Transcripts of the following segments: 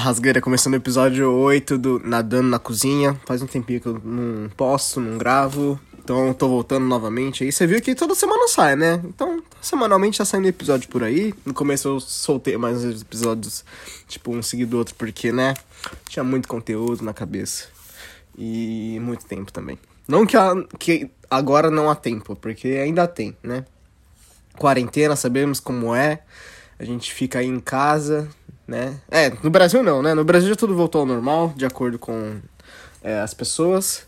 Rasgueira, começando o episódio 8 do Nadando na Cozinha. Faz um tempinho que eu não posto, não gravo. Então tô voltando novamente aí. Você viu que toda semana sai, né? Então, semanalmente tá saindo episódio por aí. No começo eu soltei mais episódios, tipo, um seguido do outro, porque, né? Tinha muito conteúdo na cabeça. E muito tempo também. Não que, a, que agora não há tempo, porque ainda tem, né? Quarentena, sabemos como é. A gente fica aí em casa, né? É, no Brasil não, né? No Brasil já tudo voltou ao normal, de acordo com é, as pessoas.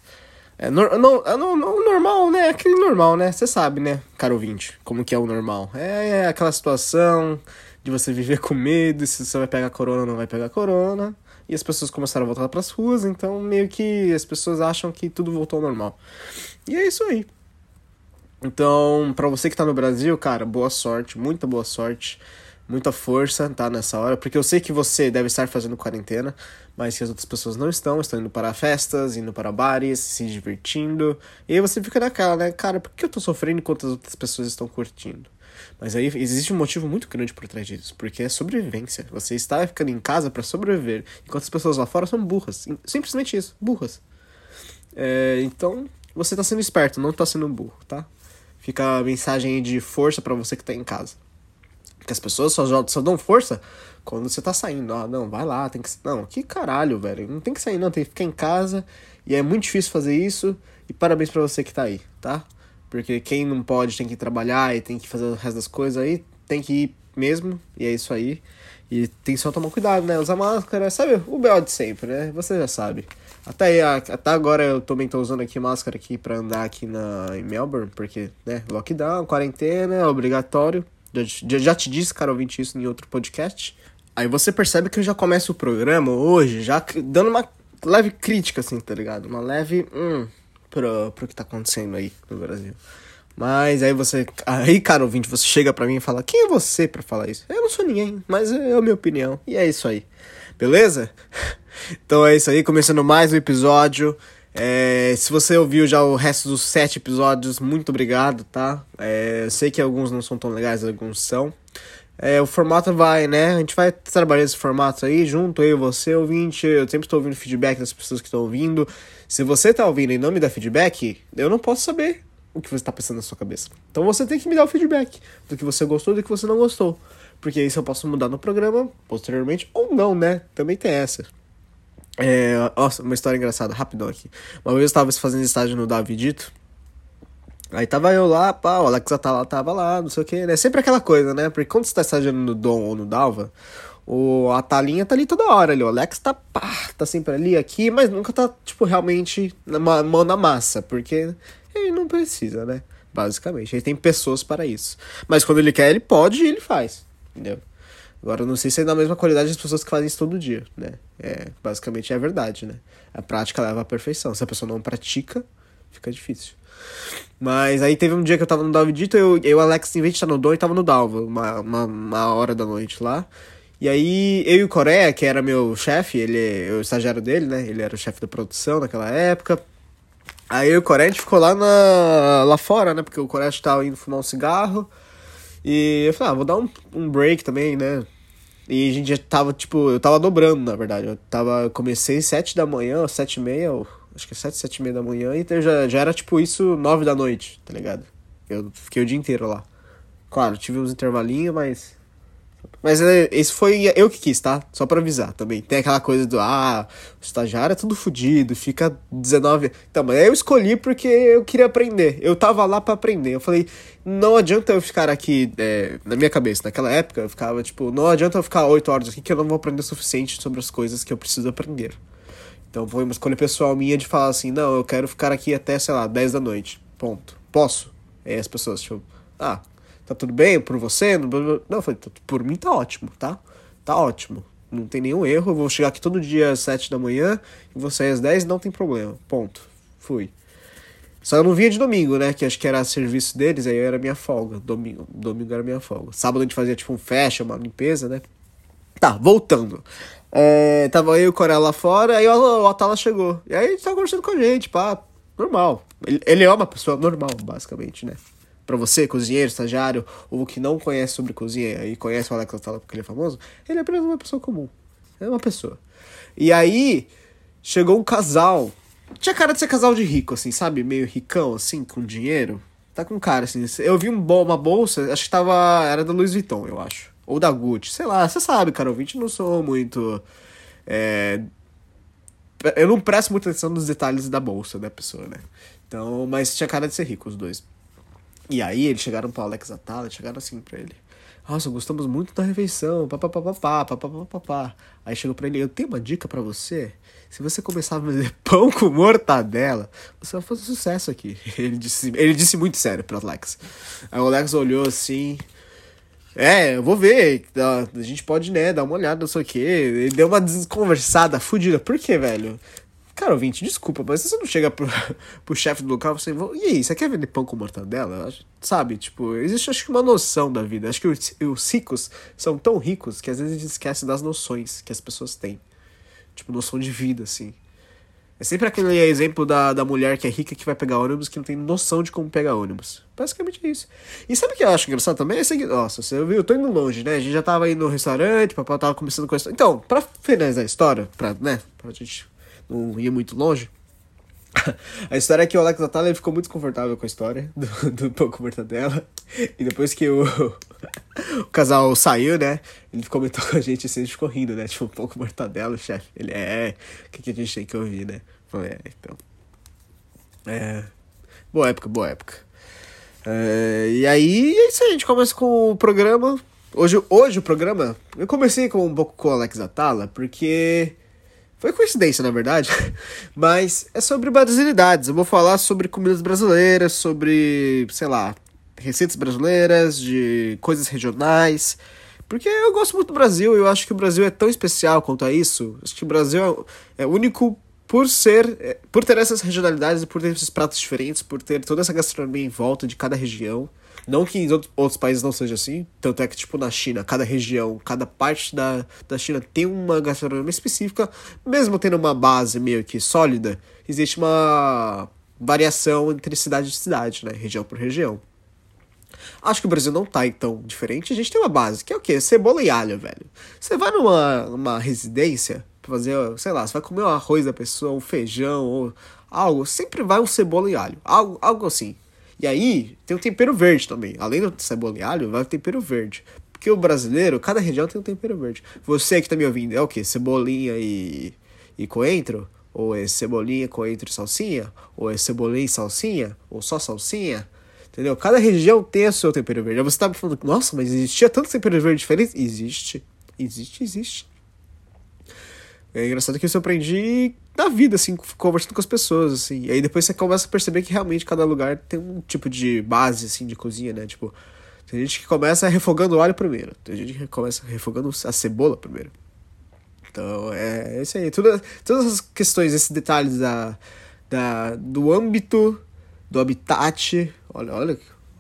É, no, no, é no, no, normal, né? Aquele normal, né? Você sabe, né, caro ouvinte, como que é o normal. É, é, aquela situação de você viver com medo, se você vai pegar corona ou não vai pegar corona. E as pessoas começaram a voltar para as ruas, então meio que as pessoas acham que tudo voltou ao normal. E é isso aí. Então, para você que tá no Brasil, cara, boa sorte, muita boa sorte muita força, tá? Nessa hora, porque eu sei que você deve estar fazendo quarentena, mas que as outras pessoas não estão, estão indo para festas, indo para bares, se divertindo. E aí você fica naquela, né? Cara, por que eu tô sofrendo enquanto as outras pessoas estão curtindo? Mas aí existe um motivo muito grande por trás disso, porque é sobrevivência. Você está ficando em casa para sobreviver, enquanto as pessoas lá fora são burras. Simplesmente isso, burras. É, então, você tá sendo esperto, não tá sendo burro, tá? Fica a mensagem de força para você que tá em casa. Que as pessoas só, só dão força quando você tá saindo. Ah, não, vai lá, tem que. Não, que caralho, velho. Não tem que sair, não, tem que ficar em casa. E é muito difícil fazer isso. E parabéns para você que tá aí, tá? Porque quem não pode tem que trabalhar e tem que fazer o resto das coisas aí, tem que ir mesmo. E é isso aí. E tem só tomar cuidado, né? Usar máscara, sabe? O B.O. de sempre, né? Você já sabe. Até, aí, até agora eu também tô usando aqui máscara aqui pra andar aqui na, em Melbourne, porque, né? Lockdown, quarentena, é obrigatório. Já, já te disse, cara, ouvinte, isso em outro podcast. Aí você percebe que eu já começo o programa hoje, já dando uma leve crítica, assim, tá ligado? Uma leve. Hum, pro, pro que tá acontecendo aí no Brasil. Mas aí você. Aí, cara, ouvinte, você chega pra mim e fala: Quem é você pra falar isso? Eu não sou ninguém, mas é a minha opinião. E é isso aí. Beleza? Então é isso aí, começando mais um episódio. É, se você ouviu já o resto dos sete episódios, muito obrigado, tá? É, eu sei que alguns não são tão legais, alguns são. É, o formato vai, né? A gente vai trabalhar esse formato aí junto, eu você, ouvinte. Eu sempre estou ouvindo feedback das pessoas que estão ouvindo. Se você está ouvindo e não me dá feedback, eu não posso saber o que você está pensando na sua cabeça. Então você tem que me dar o feedback do que você gostou e do que você não gostou. Porque isso eu posso mudar no programa posteriormente ou não, né? Também tem essa. É, nossa, uma história engraçada, rapidão aqui. Uma vez eu estava fazendo estágio no Davidito. Aí tava eu lá, pá, o Alex Atala tava lá, não sei o que, né? Sempre aquela coisa, né? Porque quando você tá estagiando no Dom ou no Dalva, o Atalinha tá ali toda hora ali. O Alex tá, pá, tá sempre ali, aqui, mas nunca tá, tipo, realmente na mão na massa. Porque ele não precisa, né? Basicamente. Ele tem pessoas para isso. Mas quando ele quer, ele pode e ele faz. Entendeu? Agora, eu não sei se é da mesma qualidade das pessoas que fazem isso todo dia, né? É, basicamente é verdade, né? A prática leva à perfeição. Se a pessoa não pratica, fica difícil. Mas aí teve um dia que eu tava no Davidito, eu e o Alex, em vez de estar no Dom, tava no Dalva, uma, uma, uma, hora da noite lá. E aí, eu e o Coreia, que era meu chefe, ele é o estagiário dele, né? Ele era o chefe da produção naquela época. Aí eu e o Coreia, a gente ficou lá, na, lá fora, né? Porque o Coreia estava indo fumar um cigarro. E eu falei, ah, vou dar um, um break também, né? E a gente já tava, tipo, eu tava dobrando, na verdade. Eu tava, eu comecei sete da manhã, sete e meia, ou, acho que é sete, sete e meia da manhã, então já, já era, tipo, isso nove da noite, tá ligado? Eu fiquei o dia inteiro lá. Claro, tive uns intervalinhos, mas mas é, esse foi eu que quis, tá? Só pra avisar também. Tem aquela coisa do, ah, o estagiário é tudo fodido, fica 19. Então, mas eu escolhi porque eu queria aprender. Eu tava lá para aprender. Eu falei, não adianta eu ficar aqui, é, na minha cabeça, naquela época, eu ficava tipo, não adianta eu ficar 8 horas aqui que eu não vou aprender o suficiente sobre as coisas que eu preciso aprender. Então foi uma escolha pessoal minha de falar assim, não, eu quero ficar aqui até, sei lá, 10 da noite. Ponto. Posso? Aí as pessoas, tipo, ah, Tá tudo bem por você? Não, eu falei, por mim tá ótimo, tá? Tá ótimo. Não tem nenhum erro. Eu vou chegar aqui todo dia às 7 da manhã e sair às 10 não tem problema. Ponto. Fui. Só eu não vinha de domingo, né? Que acho que era serviço deles, aí era minha folga. Domingo, domingo era minha folga. Sábado a gente fazia tipo um fashion, uma limpeza, né? Tá, voltando. É, tava e o Corel lá fora, aí o, o Atala chegou. E aí gente tava conversando com a gente, pá, normal. Ele, ele é uma pessoa normal, basicamente, né? Para você, cozinheiro, estagiário, ou que não conhece sobre cozinha e conhece o Alex Atala porque ele é famoso, ele é apenas uma pessoa comum. É uma pessoa. E aí, chegou um casal. Tinha cara de ser casal de rico, assim, sabe? Meio ricão, assim, com dinheiro. Tá com cara, assim. Eu vi um, uma bolsa, acho que tava. Era da Louis Vuitton, eu acho. Ou da Gucci, sei lá. Você sabe, cara, ouvinte, não sou muito. É, eu não presto muita atenção nos detalhes da bolsa da pessoa, né? Então, mas tinha cara de ser rico os dois. E aí eles chegaram pro Alex Atala, chegaram assim pra ele. Nossa, gostamos muito da refeição, papapá, papapá. Aí chegou pra ele, eu tenho uma dica para você. Se você começar a fazer pão com mortadela, você vai fazer sucesso aqui. Ele disse, ele disse muito sério pro Alex. Aí o Alex olhou assim. É, eu vou ver. A gente pode, né, dar uma olhada, não sei o quê. Ele deu uma desconversada fudida. Por quê, velho? Cara, ouvinte, desculpa, mas você não chega pro, pro chefe do local e você e aí, você quer vender pão com mortadela? Sabe, tipo, existe acho que uma noção da vida. Acho que os, os ricos são tão ricos que às vezes a gente esquece das noções que as pessoas têm. Tipo, noção de vida, assim. É sempre aquele exemplo da, da mulher que é rica que vai pegar ônibus que não tem noção de como pegar ônibus. Basicamente é isso. E sabe o que eu acho engraçado também? É seguinte, nossa, você viu, eu tô indo longe, né? A gente já tava indo no restaurante, papai tava começando com a história. Então, pra finalizar a história, pra, né, pra gente não ia muito longe. A história é que o Alex Atala ficou muito confortável com a história do, do mortadela. E depois que o, o casal saiu, né? Ele comentou com a gente assim, a gente ficou rindo, né? Tipo, um pouco mortadela, chefe. Ele é, o que, que a gente tem que ouvir, né? Falei, é, então. É. Boa época, boa época. É, e aí, é isso aí, a gente começa com o programa. Hoje, hoje o programa, eu comecei com um pouco com o Alex Atala, porque foi coincidência, na verdade. Mas é sobre brasilidades. Eu vou falar sobre comidas brasileiras, sobre, sei lá, receitas brasileiras, de coisas regionais. Porque eu gosto muito do Brasil, eu acho que o Brasil é tão especial quanto a isso. Acho que o Brasil é, é único por ser, é, por ter essas regionalidades, por ter esses pratos diferentes, por ter toda essa gastronomia em volta de cada região. Não que em outros países não seja assim, tanto é que, tipo, na China, cada região, cada parte da, da China tem uma gastronomia específica, mesmo tendo uma base meio que sólida, existe uma variação entre cidade e cidade, né? Região por região. Acho que o Brasil não tá tão diferente. A gente tem uma base, que é o quê? Cebola e alho, velho. Você vai numa, numa residência pra fazer, sei lá, você vai comer um arroz da pessoa, um feijão, ou algo, sempre vai um cebola e alho. Algo, algo assim. E aí, tem o tempero verde também. Além do cebola e alho, vai o tempero verde. Porque o brasileiro, cada região tem um tempero verde. Você que tá me ouvindo, é o quê? Cebolinha e, e coentro? Ou é cebolinha, coentro e salsinha? Ou é cebolinha e salsinha? Ou só salsinha? Entendeu? Cada região tem o seu tempero verde. Você tá falando, nossa, mas existia tanto tempero verde diferente? Existe. Existe, existe. É engraçado que eu aprendi na vida, assim, conversando com as pessoas, assim. E aí depois você começa a perceber que realmente cada lugar tem um tipo de base, assim, de cozinha, né? Tipo, tem gente que começa refogando o alho primeiro. Tem gente que começa refogando a cebola primeiro. Então, é, é isso aí. Tudo, todas as questões, esses detalhes da, da, do âmbito, do habitat. Olha, olha,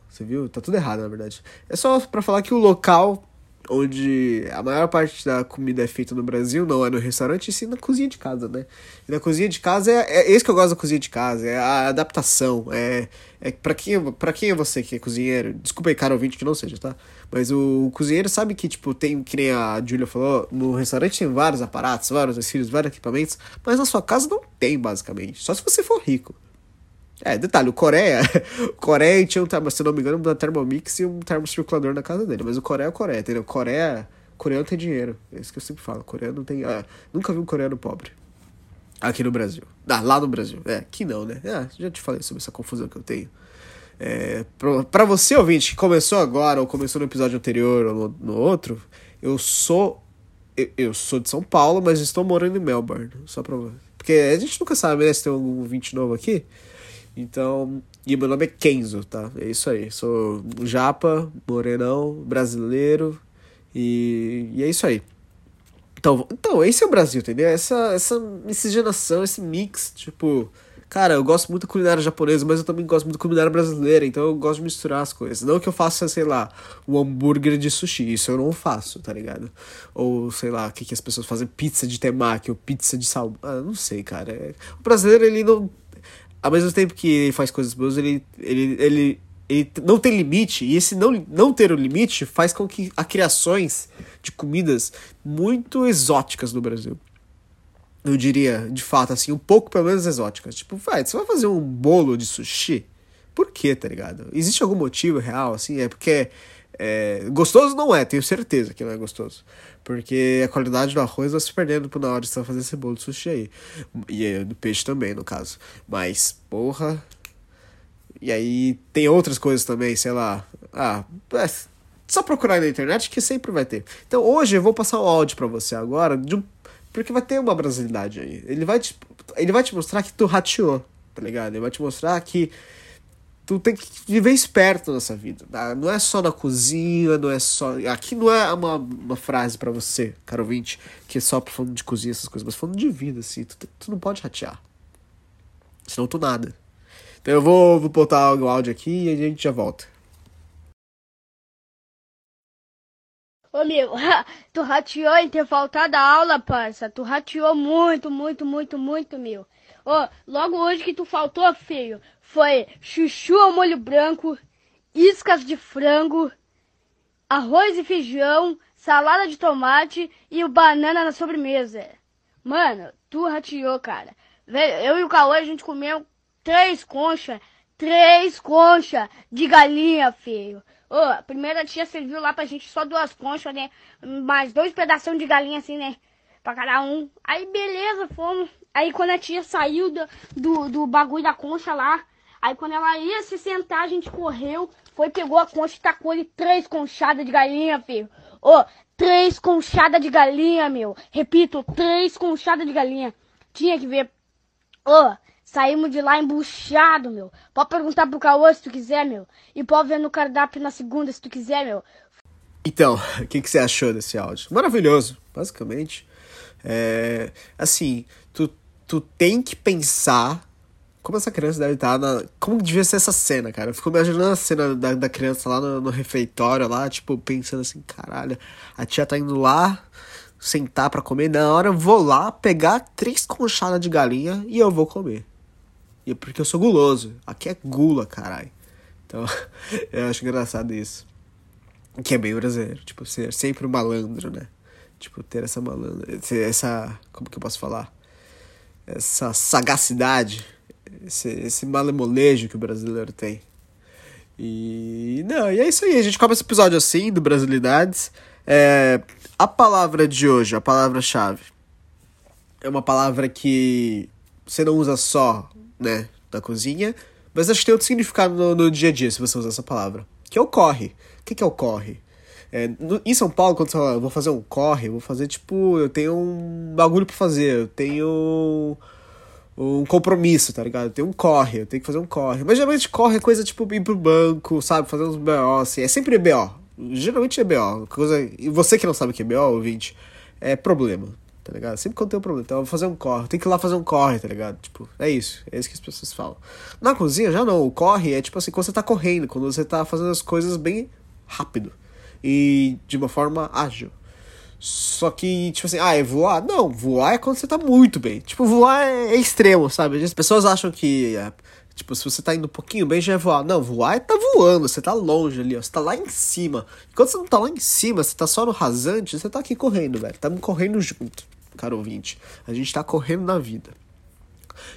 você viu? Tá tudo errado, na verdade. É só para falar que o local onde a maior parte da comida é feita no Brasil, não é no restaurante, e sim na cozinha de casa, né? E na cozinha de casa é, é esse que eu gosto da cozinha de casa, é a adaptação, é, é para quem, pra quem é você que é cozinheiro, desculpa aí, cara ouvinte que não seja, tá? Mas o, o cozinheiro sabe que, tipo, tem, que nem a Julia falou, no restaurante tem vários aparatos, vários utensílios, vários equipamentos, mas na sua casa não tem, basicamente, só se você for rico. É, detalhe, o Coreia. o Coreia tinha um termo, se não me engano, um Thermomix e um termocirculador na casa dele. Mas o Coreia é o Coreia, entendeu? Coreia. Coreano tem dinheiro. É isso que eu sempre falo. Coreano tem. Ah, nunca vi um coreano pobre. Aqui no Brasil. Ah, lá no Brasil. É, aqui não, né? Ah, já te falei sobre essa confusão que eu tenho. É, pra você, ouvinte, que começou agora, ou começou no episódio anterior, ou no, no outro, eu sou. Eu, eu, sou de São Paulo, mas estou morando em Melbourne. Só pra. Porque a gente nunca sabe, né? Se tem algum ouvinte novo aqui. Então, e meu nome é Kenzo, tá? É isso aí. Sou japa, morenão, brasileiro e, e é isso aí. Então, então, esse é o Brasil, entendeu? Essa, essa miscigenação, esse mix, tipo... Cara, eu gosto muito da culinária japonesa, mas eu também gosto muito da culinária brasileira, então eu gosto de misturar as coisas. Não que eu faça, sei lá, um hambúrguer de sushi, isso eu não faço, tá ligado? Ou, sei lá, o que, que as pessoas fazem, pizza de temaki ou pizza de sal... Ah, não sei, cara. O brasileiro, ele não ao mesmo tempo que ele faz coisas boas, ele, ele, ele ele não tem limite, e esse não, não ter o limite faz com que há criações de comidas muito exóticas no Brasil. Eu diria, de fato, assim, um pouco pelo menos exóticas. Tipo, vai, você vai fazer um bolo de sushi? Por quê, tá ligado? Existe algum motivo real, assim? É porque é, gostoso não é, tenho certeza que não é gostoso. Porque a qualidade do arroz vai se perdendo na hora de você fazer esse bolo de sushi aí. E do peixe também, no caso. Mas, porra. E aí tem outras coisas também, sei lá. Ah, é só procurar na internet que sempre vai ter. Então hoje eu vou passar um áudio para você agora, um, porque vai ter uma brasilidade aí. Ele vai te, ele vai te mostrar que tu rateou, tá ligado? Ele vai te mostrar que tu tem que viver esperto nessa vida. Tá? Não é só na cozinha, não é só. Aqui não é uma, uma frase para você, caro ouvinte, que é só falando de cozinha, essas coisas, mas falando de vida, assim. Tu, tu não pode ratear. Senão tu nada. Então eu vou, vou botar o áudio aqui e a gente já volta. Ô meu, tu rateou em ter faltado a aula, parça. Tu rateou muito, muito, muito, muito, meu. Ô, logo hoje que tu faltou, filho, foi chuchu ao molho branco, iscas de frango, arroz e feijão, salada de tomate e o banana na sobremesa. Mano, tu rateou, cara. Eu e o Cauê, a gente comeu três conchas, três conchas de galinha, filho. Ô, a primeira tia serviu lá pra gente só duas conchas, né? Mais dois pedaços de galinha, assim, né? Pra cada um. Aí, beleza, fomos. Aí, quando a tia saiu do, do, do bagulho da concha lá, Aí quando ela ia se sentar, a gente correu, foi, pegou a concha e tacou ele três conchadas de galinha, filho. Ô, oh, três conchadas de galinha, meu. Repito, três conchadas de galinha. Tinha que ver. Ô, oh, saímos de lá embuchado, meu. Pode perguntar pro Cauã se tu quiser, meu. E pode ver no cardápio na segunda se tu quiser, meu. Então, o que, que você achou desse áudio? Maravilhoso, basicamente. É, assim, tu, tu tem que pensar como essa criança deve estar na. Como devia ser essa cena, cara? Eu fico imaginando a cena da, da criança lá no, no refeitório, lá, tipo, pensando assim, caralho, a tia tá indo lá sentar para comer, na hora eu vou lá pegar três conchadas de galinha e eu vou comer. E é porque eu sou guloso. Aqui é gula, caralho. Então, eu acho engraçado isso. Que é bem brasileiro. Tipo, ser sempre um malandro, né? Tipo, ter essa malandra. Essa. Como que eu posso falar? Essa sagacidade esse, esse malemolejo que o brasileiro tem. E não, e é isso aí, a gente começa o episódio assim, do Brasilidades. É, a palavra de hoje, a palavra-chave, é uma palavra que você não usa só, né, na cozinha, mas acho que tem outro significado no, no dia a dia se você usar essa palavra, que é o corre. O que, que é o? É, no, em São Paulo, quando fala, eu vou fazer um corre, eu vou fazer tipo, eu tenho um bagulho pra fazer, eu tenho um compromisso, tá ligado? Tem um corre, eu tenho que fazer um corre. Mas geralmente corre é coisa tipo ir pro banco, sabe? Fazer uns BO, assim. É sempre BO. Geralmente é BO. Coisa... E você que não sabe o que é BO, ouvinte, é problema, tá ligado? Sempre quando tem um problema. Então eu vou fazer um corre. Tem que ir lá fazer um corre, tá ligado? Tipo, é isso. É isso que as pessoas falam. Na cozinha já não. O corre é tipo assim, quando você tá correndo, quando você tá fazendo as coisas bem rápido. E de uma forma ágil. Só que, tipo assim, ah, é voar? Não, voar é quando você tá muito bem. Tipo, voar é, é extremo, sabe? As pessoas acham que, é, tipo, se você tá indo um pouquinho bem, já é voar. Não, voar é tá voando, você tá longe ali, ó. Você tá lá em cima. Enquanto você não tá lá em cima, você tá só no rasante, você tá aqui correndo, velho. Estamos correndo junto, caro ouvinte. A gente tá correndo na vida.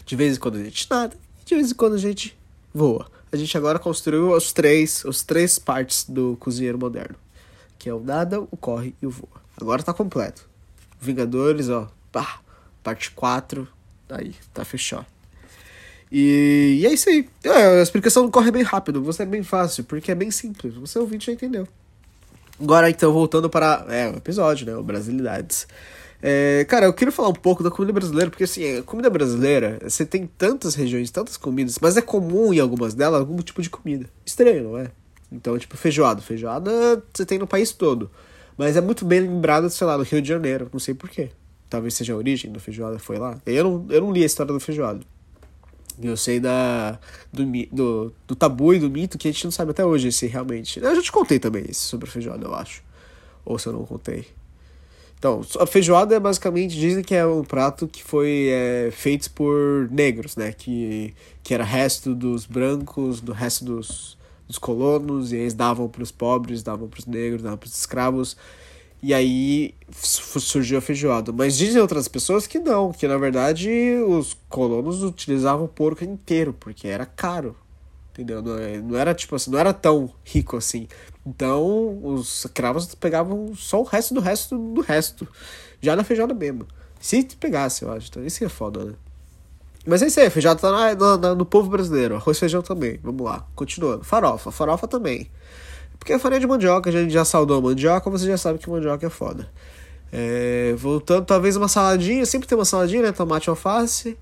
De vez em quando a gente nada, de vez em quando a gente voa. A gente agora construiu os três, os três partes do cozinheiro moderno. Que é o nada, o corre e o voa. Agora tá completo. Vingadores, ó. Pá, parte 4. Aí, tá fechado. E, e é isso aí. É, a explicação corre bem rápido. Você é bem fácil, porque é bem simples. Você ouvinte já entendeu. Agora, então, voltando para é, o episódio, né? O Brasilidades. É, cara, eu queria falar um pouco da comida brasileira, porque assim, a comida brasileira, você tem tantas regiões, tantas comidas, mas é comum em algumas delas algum tipo de comida. Estranho, não é? Então, tipo, feijoada. Feijoada você tem no país todo. Mas é muito bem lembrado, sei lá, no Rio de Janeiro, não sei porquê. Talvez seja a origem da feijoada, foi lá. Eu não, eu não li a história da feijoada. Eu sei da, do, do, do tabu e do mito que a gente não sabe até hoje se realmente. Eu já te contei também sobre a feijoada, eu acho. Ou se eu não contei. Então, a feijoada é basicamente, dizem que é um prato que foi é, feito por negros, né? Que, que era resto dos brancos, do resto dos, dos colonos, e eles davam para os pobres, davam para os negros, davam para os escravos. E aí surgiu a feijoada. Mas dizem outras pessoas que não, que na verdade os colonos utilizavam o porco inteiro, porque era caro. Entendeu? Não, é, não era tipo assim, não era tão rico assim. Então os escravos pegavam só o resto do resto do resto. Já na feijoada mesmo. Se pegasse, eu acho. Então, isso que é foda, né? Mas é isso aí, feijoada tá no, no, no povo brasileiro. Arroz e feijão também. Vamos lá. Continuando. Farofa. Farofa também. Porque a farinha de mandioca, a gente já saudou a mandioca, você já sabe que mandioca é foda. É, voltando, talvez uma saladinha. Sempre tem uma saladinha, né? Tomate alface.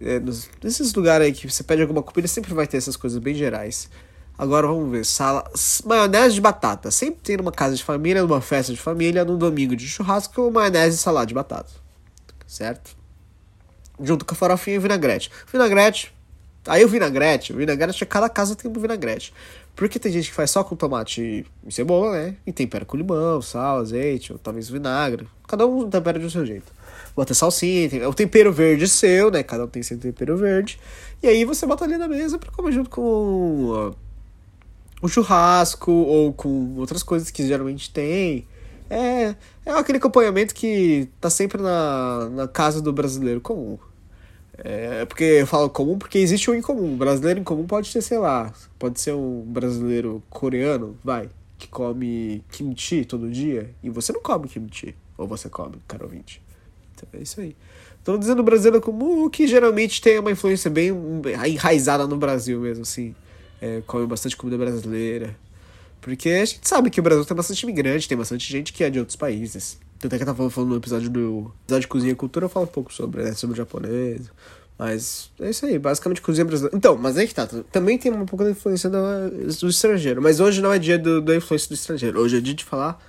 É, nos, nesses lugares aí que você pede alguma comida, sempre vai ter essas coisas bem gerais. Agora vamos ver. Sala, maionese de batata. Sempre tem numa casa de família, numa festa de família, num domingo de churrasco, maionese e salada de batata. Certo? Junto com a farofinha e vinagrete. Vinagrete. Aí o vinagrete, o vinagrete, cada casa tem um vinagrete. Porque tem gente que faz só com tomate e cebola, né? E tempera com limão, sal, azeite, ou talvez vinagre. Cada um tempera do seu jeito. Bota salsinha, tem, o tempero verde seu, né? Cada um tem seu tempero verde. E aí você bota ali na mesa pra comer junto com o churrasco ou com outras coisas que geralmente tem. É, é aquele acompanhamento que tá sempre na, na casa do brasileiro comum. É porque eu falo comum porque existe um incomum. brasileiro incomum pode ser, sei lá, pode ser um brasileiro coreano, vai, que come kimchi todo dia e você não come kimchi. Ou você come, caro ouvinte. Então é isso aí. Estou dizendo brasileiro comum que geralmente tem uma influência bem enraizada no Brasil mesmo, assim. É, come bastante comida brasileira. Porque a gente sabe que o Brasil tem bastante imigrante, tem bastante gente que é de outros países. Tanto é que eu tava falando no episódio do episódio de Cozinha e Cultura, eu falo um pouco sobre, né, sobre japonês. Mas é isso aí, basicamente cozinha brasileira. Então, mas aí que tá. Também tem um pouco da influência do, do estrangeiro. Mas hoje não é dia do, da influência do estrangeiro. Hoje é dia de falar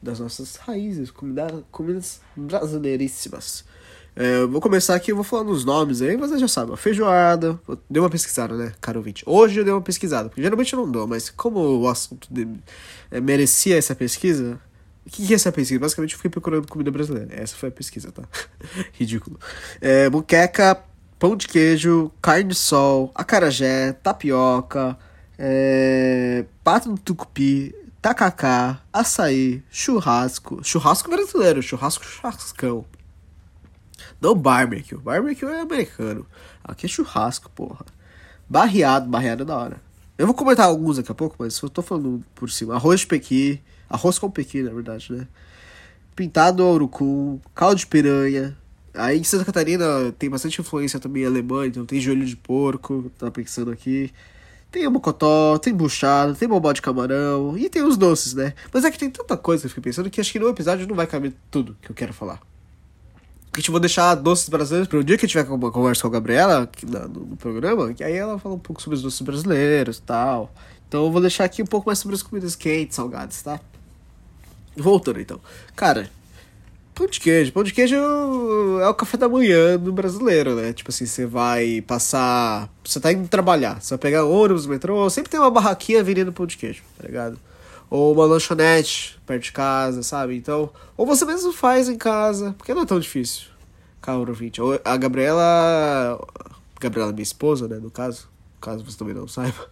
das nossas raízes, comida, comidas brasileiríssimas. É, vou começar aqui, eu vou falando os nomes aí, você já sabe. Feijoada, deu uma pesquisada, né, caro ouvinte? Hoje eu dei uma pesquisada, porque geralmente eu não dou, mas como o assunto de, é, merecia essa pesquisa, o que, é essa pesquisa? Basicamente eu fiquei procurando comida brasileira. Essa foi a pesquisa, tá? Ridículo. É, muqueca, pão de queijo, carne de sol, acarajé, tapioca, é, pato do tucupi, tacacá, açaí, churrasco. Churrasco brasileiro, churrasco churrascão. Não barbecue. Barbecue é americano. Aqui é churrasco, porra. Barreado, barreado é da hora. Eu vou comentar alguns daqui a pouco, mas eu tô falando por cima. Arroz de pequi, Arroz com pequi, na verdade, né? Pintado ao urucum, caldo de piranha. Aí em Santa Catarina tem bastante influência também alemã, então tem joelho de porco, tá pensando aqui. Tem o mocotó, tem buchada, tem bobó de camarão e tem os doces, né? Mas é que tem tanta coisa que eu fiquei pensando que acho que no episódio não vai caber tudo que eu quero falar. A gente vou deixar doces brasileiros para o dia que eu tiver uma conversa com a Gabriela aqui no, no programa, que aí ela fala um pouco sobre os doces brasileiros e tal. Então eu vou deixar aqui um pouco mais sobre as comidas quentes, salgadas, tá? Voltando então. Cara, pão de queijo. Pão de queijo é o café da manhã do brasileiro, né? Tipo assim, você vai passar. Você tá indo trabalhar, você vai pegar ônibus, metrô, sempre tem uma barraquinha vendendo pão de queijo, tá ligado? Ou uma lanchonete perto de casa, sabe? Então, ou você mesmo faz em casa, porque não é tão difícil. Calma, ouvinte. Ou a Gabriela. Gabriela, minha esposa, né? No caso, caso você também não saiba,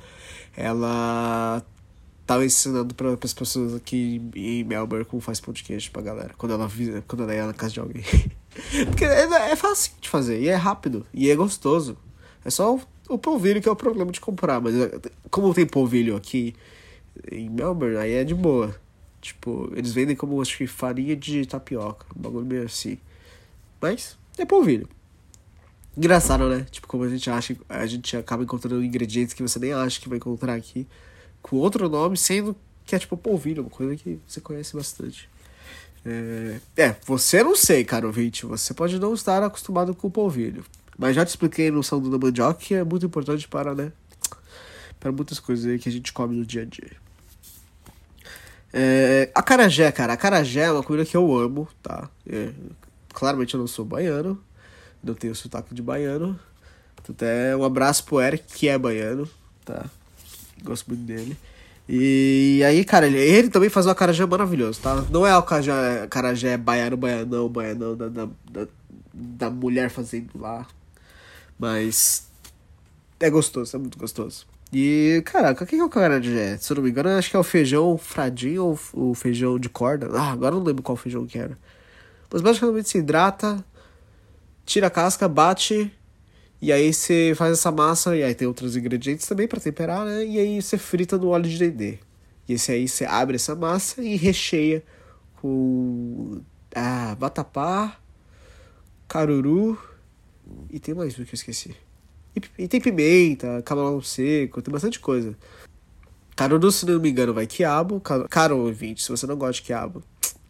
ela tava ensinando para as pessoas aqui em Melbourne como faz queijo pra galera. Quando ela, quando ela ia na casa de alguém. Porque é, é fácil de fazer, e é rápido, e é gostoso. É só o, o polvilho que é o problema de comprar. Mas é, como tem polvilho aqui em Melbourne, aí é de boa. Tipo, eles vendem como acho que farinha de tapioca. Um bagulho meio assim. Mas é polvilho. Engraçado, né? Tipo, como a gente acha, a gente acaba encontrando ingredientes que você nem acha que vai encontrar aqui com outro nome, sendo que é tipo polvilho, uma coisa que você conhece bastante. É, é, você não sei, cara ouvinte, você pode não estar acostumado com polvilho. Mas já te expliquei a noção do mandioca, que é muito importante para, né? Para muitas coisas que a gente come no dia a dia. É, acarajé, cara. Acarajé é uma comida que eu amo, tá? É, claramente eu não sou baiano. Não tenho sotaque de baiano. Até um abraço pro Eric, que é baiano, tá? Gosto muito dele. E aí, cara, ele, ele também faz um acarajé maravilhoso, tá? Não é o acarajé, acarajé baiano, baianão, baianão da, da, da, da mulher fazendo lá. Mas é gostoso, é muito gostoso. E, caraca, o que é o carajé? Se eu não me engano, acho que é o feijão fradinho ou o feijão de corda. Ah, agora não lembro qual feijão que era. Mas basicamente se hidrata, tira a casca, bate, e aí você faz essa massa, e aí tem outros ingredientes também para temperar, né? E aí você frita no óleo de dendê. E esse aí você abre essa massa e recheia com ah, vatapá, caruru e tem mais um que eu esqueci. E, e tem pimenta, camarão seco, tem bastante coisa. Caruru, se não me engano, vai quiabo. Caro ouvinte, se você não gosta de quiabo,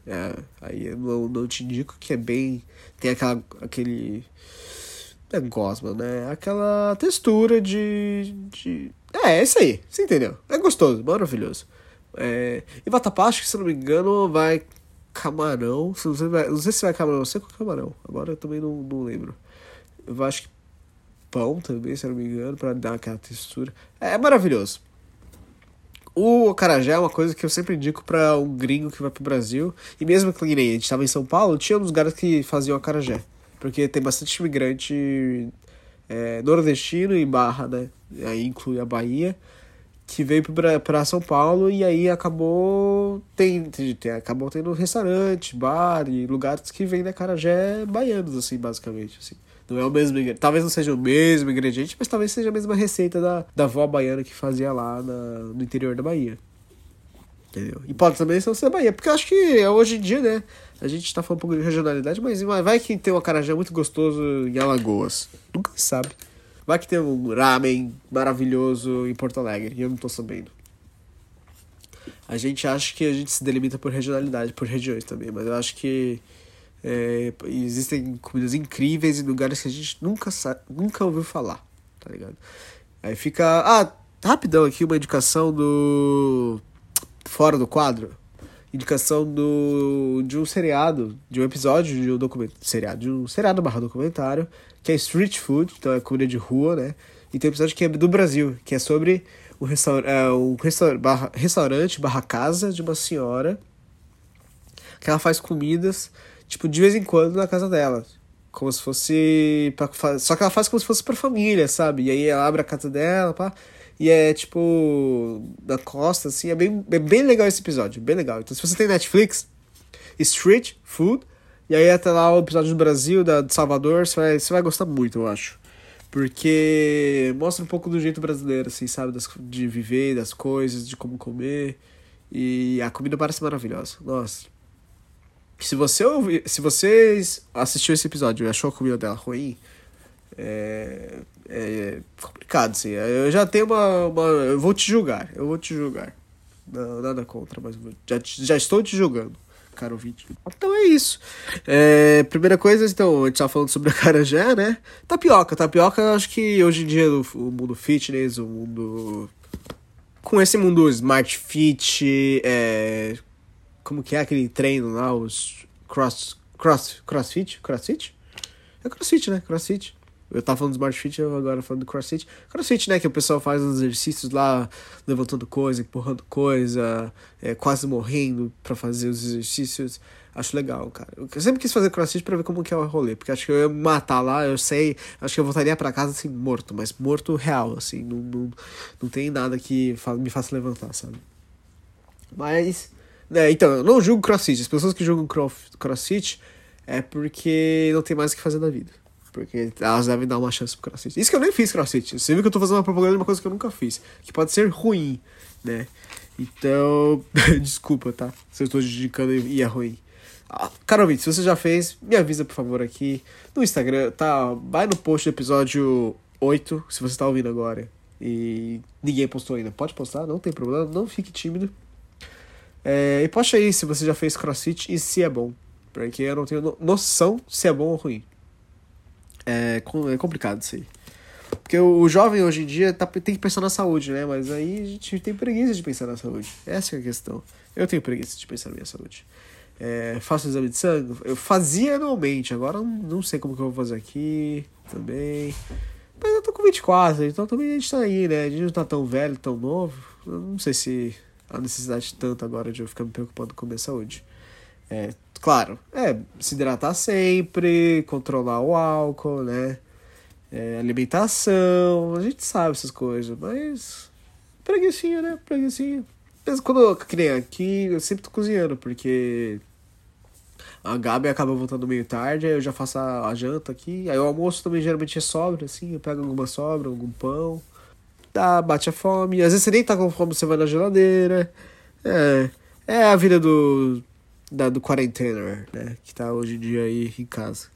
é, aí eu não, não te indico que é bem. Tem aquela, aquele. É gosma, né? Aquela textura de, de. É, é isso aí, você entendeu? É gostoso, maravilhoso. É, e vatapá, acho que se não me engano, vai camarão. Não sei, não sei se vai camarão seco ou camarão. Agora eu também não, não lembro. Eu acho que pão também, se não me engano, para dar aquela textura. É, é maravilhoso. O acarajé é uma coisa que eu sempre indico para um gringo que vai pro Brasil. E mesmo que nem a gente estava em São Paulo, tinha uns lugares que faziam acarajé. Porque tem bastante imigrante é, nordestino e barra, né? Aí inclui a Bahia que veio para São Paulo e aí acabou tem, tem, acabou tendo restaurante, bar e lugares que vendem acarajé baianos assim, basicamente, assim. Não é o mesmo talvez não seja o mesmo ingrediente, mas talvez seja a mesma receita da, da avó baiana que fazia lá na, no interior da Bahia. Entendeu? E pode também ser da Bahia, porque eu acho que hoje em dia, né, a gente tá falando um pouco de regionalidade, mas vai que tem um acarajé muito gostoso em Alagoas. Nunca se sabe. Vai que tem um ramen maravilhoso em Porto Alegre e eu não tô sabendo. A gente acha que a gente se delimita por regionalidade, por regiões também, mas eu acho que é, existem comidas incríveis em lugares que a gente nunca, nunca ouviu falar, tá ligado? Aí fica. Ah, rapidão aqui uma indicação do. Fora do quadro. Indicação do, de um seriado, de um episódio de um documentário. Seriado, de um seriado barra documentário que é street food, então é comida de rua, né? E tem um episódio que é do Brasil, que é sobre o restaur é, um restaur barra, restaurante barra casa de uma senhora que ela faz comidas, tipo, de vez em quando na casa dela. Como se fosse. Pra, só que ela faz como se fosse pra família, sabe? E aí ela abre a casa dela, pá. E é tipo. Na costa, assim. É bem, é bem legal esse episódio. Bem legal. Então, se você tem Netflix, Street Food e aí até lá o episódio do Brasil, da, de Salvador, você vai, você vai gostar muito, eu acho. Porque mostra um pouco do jeito brasileiro, assim, sabe? Das, de viver, das coisas, de como comer. E a comida parece maravilhosa. Nossa. Se você ouvir, se vocês assistiu esse episódio e achou a comida dela ruim, é, é complicado, assim. Eu já tenho uma, uma. Eu vou te julgar. Eu vou te julgar. Não, nada contra, mas já, já estou te julgando caro ouvinte. Então é isso. É, primeira coisa, então, a gente tava falando sobre a carajé, né? Tapioca. Tapioca, acho que hoje em dia, o mundo fitness, o mundo. Com esse mundo smart fit, é... como que é aquele treino lá, os cross, cross, crossfit? Crossfit? É crossfit, né? Crossfit. Eu tava falando do Smart Fit, agora falando do CrossFit. CrossFit, né? Que o pessoal faz uns exercícios lá, levantando coisa, empurrando coisa, é, quase morrendo para fazer os exercícios. Acho legal, cara. Eu sempre quis fazer crossfit pra ver como que é o rolê. Porque acho que eu ia me matar lá, eu sei. Acho que eu voltaria para casa assim, morto, mas morto real, assim. Não, não, não tem nada que me faça levantar, sabe? Mas. É, então, eu não julgo crossfit. As pessoas que julgam crossfit é porque não tem mais o que fazer na vida. Porque elas devem dar uma chance pro crossfit. Isso que eu nem fiz crossfit. Você viu que eu tô fazendo uma propaganda de uma coisa que eu nunca fiz. Que pode ser ruim, né? Então, desculpa, tá? Se eu estou indicando e é ruim. Ah, cara ouvinte, se você já fez, me avisa por favor aqui no Instagram, tá? Vai no post do episódio 8, se você tá ouvindo agora. E ninguém postou ainda. Pode postar, não tem problema, não fique tímido. É, e poste aí se você já fez crossfit e se é bom. Porque eu não tenho noção se é bom ou ruim. É, é complicado isso aí. Porque o, jovem hoje em dia tá, tem que pensar na saúde, né? Mas aí a gente tem preguiça de pensar na saúde. Essa é a questão. Eu tenho preguiça de pensar na minha saúde. É, faço exame de sangue. Eu fazia anualmente, agora não, sei como que eu vou fazer aqui também. Mas eu tô com 24, então também a gente tá aí, né? A gente não tá tão velho, tão novo. Eu não sei se há necessidade tanto agora de eu ficar me preocupando com a minha saúde. É, claro, é se hidratar sempre, controlar o álcool, né? É, alimentação, a gente sabe essas coisas, mas preguiçinha, né? Preguiçinha. Mas quando eu criei aqui, eu sempre tô cozinhando, porque a Gabi acaba voltando meio tarde, aí eu já faço a, a janta aqui. Aí o almoço também geralmente é sobra, assim, eu pego alguma sobra, algum pão. Dá, bate a fome. Às vezes você nem tá com fome, você vai na geladeira. É, é a vida do, da, do quarentena, né? Que tá hoje em dia aí em casa.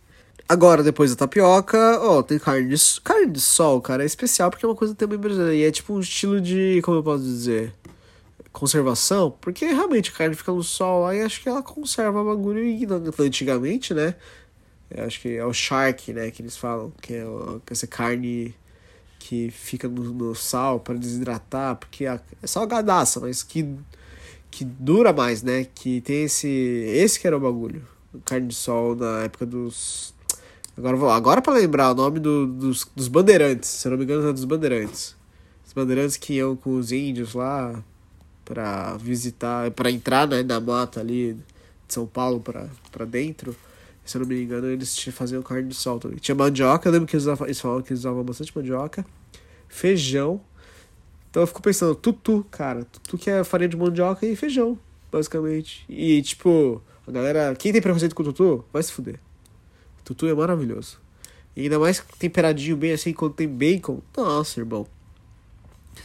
Agora, depois da tapioca, ó, tem carne de, carne de sol, cara. É especial porque é uma coisa também brasileira. E é tipo um estilo de, como eu posso dizer conservação, porque realmente a carne fica no sol aí acho que ela conserva o bagulho e antigamente, né? Eu acho que é o shark, né, que eles falam, que é essa carne que fica no, no sal para desidratar, porque é salgadaça, mas que, que dura mais, né? Que tem esse. Esse que era o bagulho. Carne de sol na época dos. Agora vou agora para lembrar o nome do, dos, dos bandeirantes, se eu não me engano, é dos bandeirantes. Os bandeirantes que iam com os índios lá para visitar, para entrar né, na mata ali de São Paulo para dentro. Se eu não me engano, eles faziam carne de sol também. Tinha mandioca, eu lembro que eles, eles falavam que eles usavam bastante mandioca, feijão. Então eu fico pensando, tutu, cara, tutu que é farinha de mandioca e feijão, basicamente. E tipo, a galera, quem tem preconceito com tutu, vai se fuder. Tutu é maravilhoso. E ainda mais temperadinho bem assim, quando tem bacon. Nossa, irmão.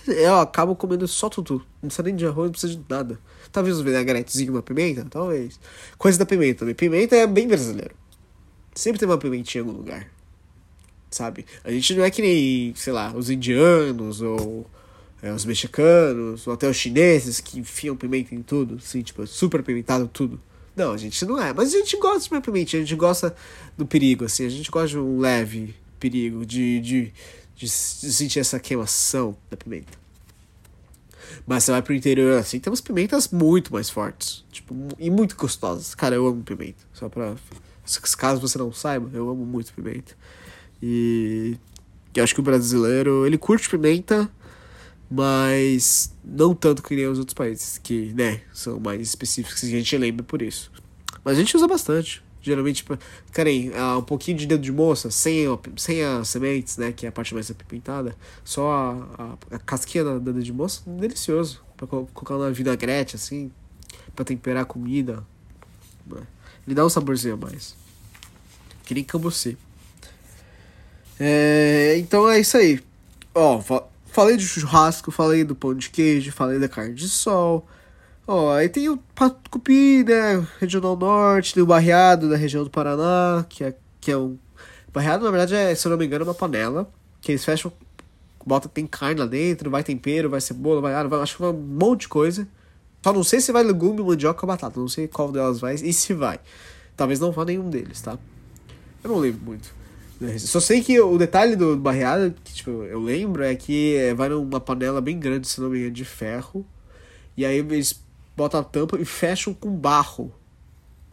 Eu acabo comendo só tutu. Não precisa nem de arroz, não precisa de nada. Talvez um vinagretezinho, uma pimenta, talvez. Coisa da pimenta também. Pimenta é bem brasileiro. Sempre tem uma pimentinha em algum lugar. Sabe? A gente não é que nem, sei lá, os indianos ou é, os mexicanos ou até os chineses que enfiam pimenta em tudo, assim, tipo, super pimentado tudo. Não, a gente não é. Mas a gente gosta de uma pimenta, a gente gosta do perigo, assim, a gente gosta de um leve perigo, de, de de, sentir essa queimação da pimenta. Mas você vai pro interior assim, tem umas pimentas muito mais fortes. Tipo, e muito gostosas. Cara, eu amo pimenta. Só pra. Caso você não saiba, eu amo muito pimenta. E. Eu acho que o brasileiro, ele curte pimenta, mas não tanto que nem os outros países, que, né, são mais específicos e a gente lembra por isso. Mas a gente usa bastante. Geralmente, tipo, querem uh, um pouquinho de dedo de moça, sem, sem as sementes, né? Que é a parte mais apimentada. Só a, a, a casquinha da, dedo de moça, delicioso. Pra colocar na vinagrete, assim. Pra temperar a comida. Né? Ele dá um saborzinho a mais. Que nem cambuci. É, então é isso aí. Ó, falei de churrasco, falei do pão de queijo, falei da carne de sol. Ó, aí tem o Patucupi, né? Regional Norte, tem o Barreado da região do Paraná, que é, que é um. Barreado, na verdade, é, se eu não me engano, é uma panela. Que eles fecham, bota, tem carne lá dentro, vai tempero, vai cebola, vai vai, acho que vai um monte de coisa. Só não sei se vai legume, mandioca ou batata. Não sei qual delas vai e se vai. Talvez não vá nenhum deles, tá? Eu não lembro muito. Só sei que o detalhe do barreado, que tipo, eu lembro, é que é, vai numa panela bem grande, se não me engano, de ferro. E aí eles botam a tampa e fecham com barro.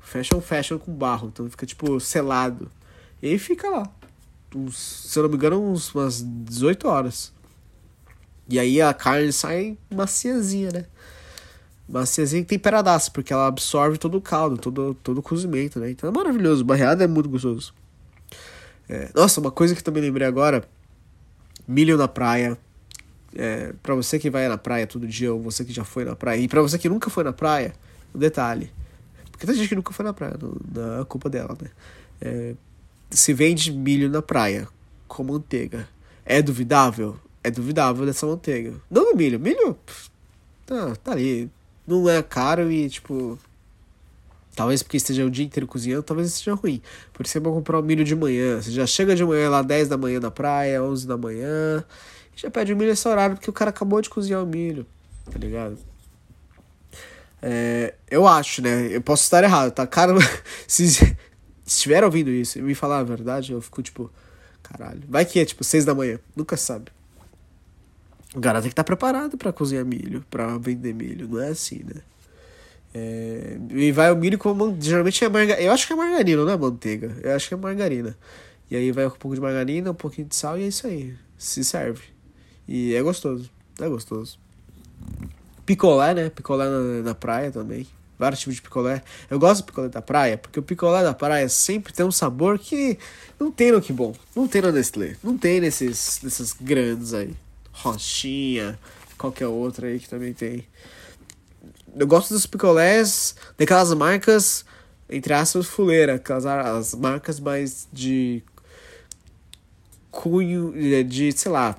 Fecham, fecham com barro. Então fica tipo selado. E aí fica lá. Uns, se eu não me engano, uns, umas 18 horas. E aí a carne sai maciazinha, né? Maciazinha e temperadaça, porque ela absorve todo o caldo, todo, todo o cozimento, né? Então é maravilhoso. Barreada é muito gostoso. É, nossa, uma coisa que também lembrei agora: milho na praia é, para você que vai na praia todo dia, ou você que já foi na praia, e para você que nunca foi na praia, um detalhe. Porque tem gente que nunca foi na praia, não, é culpa dela, né? É, se vende milho na praia com manteiga. É duvidável? É duvidável dessa manteiga. Não no milho. Milho, tá, tá ali. Não é caro e, tipo. Talvez porque esteja o dia inteiro cozinhando, talvez seja ruim. Por isso é bom comprar o milho de manhã. Você já chega de manhã lá 10 da manhã na praia, 11 da manhã já pede o milho nesse horário porque o cara acabou de cozinhar o milho, tá ligado? É, eu acho, né? Eu posso estar errado, tá? Cara, se estiver ouvindo isso e me falar a verdade, eu fico tipo, caralho. Vai que é tipo seis da manhã, nunca sabe. O cara tem que estar preparado para cozinhar milho, para vender milho, não é assim, né? É, e vai o milho com geralmente é margarina. Eu acho que é margarina, não é manteiga. Eu acho que é margarina. E aí vai um pouco de margarina, um pouquinho de sal e é isso aí. Se serve. E é gostoso. É gostoso. Picolé, né? Picolé na, na praia também. Vários tipos de picolé. Eu gosto do picolé da praia, porque o picolé da praia sempre tem um sabor que não tem no que bom. Não tem no Nestlé. Não tem nesses, nesses grandes aí. Rochinha, qualquer outra aí que também tem. Eu gosto dos picolés daquelas marcas, entre aspas, fuleira, aquelas as marcas mais de cunho, de, sei lá,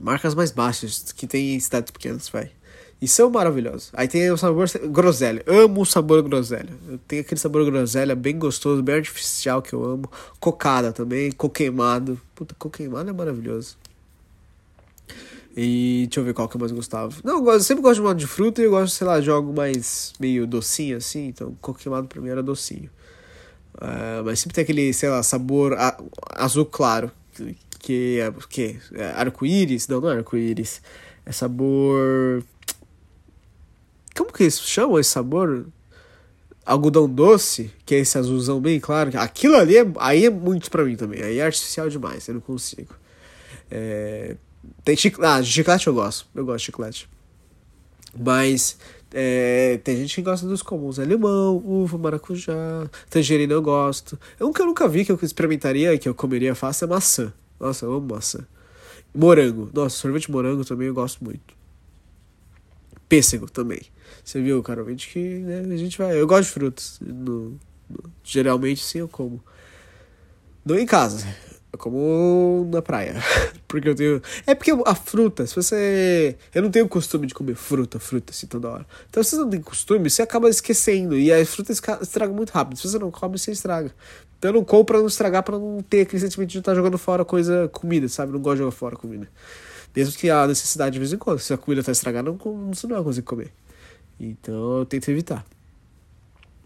marcas mais baixas, que tem em cidades pequenas, vai. E são maravilhosos. Aí tem o sabor groselha. Amo o sabor groselha. Tem aquele sabor groselha bem gostoso, bem artificial que eu amo. Cocada também, coqueimado. Puta, coqueimado é maravilhoso. E deixa eu ver qual que eu mais gostava. Não, eu sempre gosto de modo de fruta e eu gosto, sei lá, de algo mais meio docinho assim. Então, coqueimado pra mim era docinho. Uh, mas sempre tem aquele, sei lá, sabor azul claro. Que é, que é arco-íris? Não, não é arco-íris. É sabor como que eles chamam esse sabor? Algodão doce, que é esse azulzão bem claro. Aquilo ali é, aí é muito pra mim também. Aí é artificial demais, eu não consigo. É, tem chiclete. Ah, chiclete eu gosto. Eu gosto de chiclete. Mas é, tem gente que gosta dos comuns. É limão, uva, maracujá, tangerina eu gosto. Um que eu nunca vi que eu experimentaria, que eu comeria fácil, é maçã. Nossa, eu amo maçã. Morango. Nossa, sorvete de morango também eu gosto muito. Pêssego também. Você viu, cara? que né, a gente vai. Eu gosto de frutas. No, no, geralmente sim eu como. Não em casa. Eu como na praia. porque eu tenho. É porque a fruta, se você. Eu não tenho costume de comer fruta, fruta assim toda hora. Então se você não tem costume, você acaba esquecendo. E a fruta estraga muito rápido. Se você não come, você estraga. Então eu não como pra não estragar, pra não ter aquele sentimento de estar jogando fora coisa, comida, sabe? Não gosto de jogar fora comida. Mesmo que há necessidade de vez em quando. Se a comida tá estragada, não, você não vai conseguir comer. Então eu tento evitar.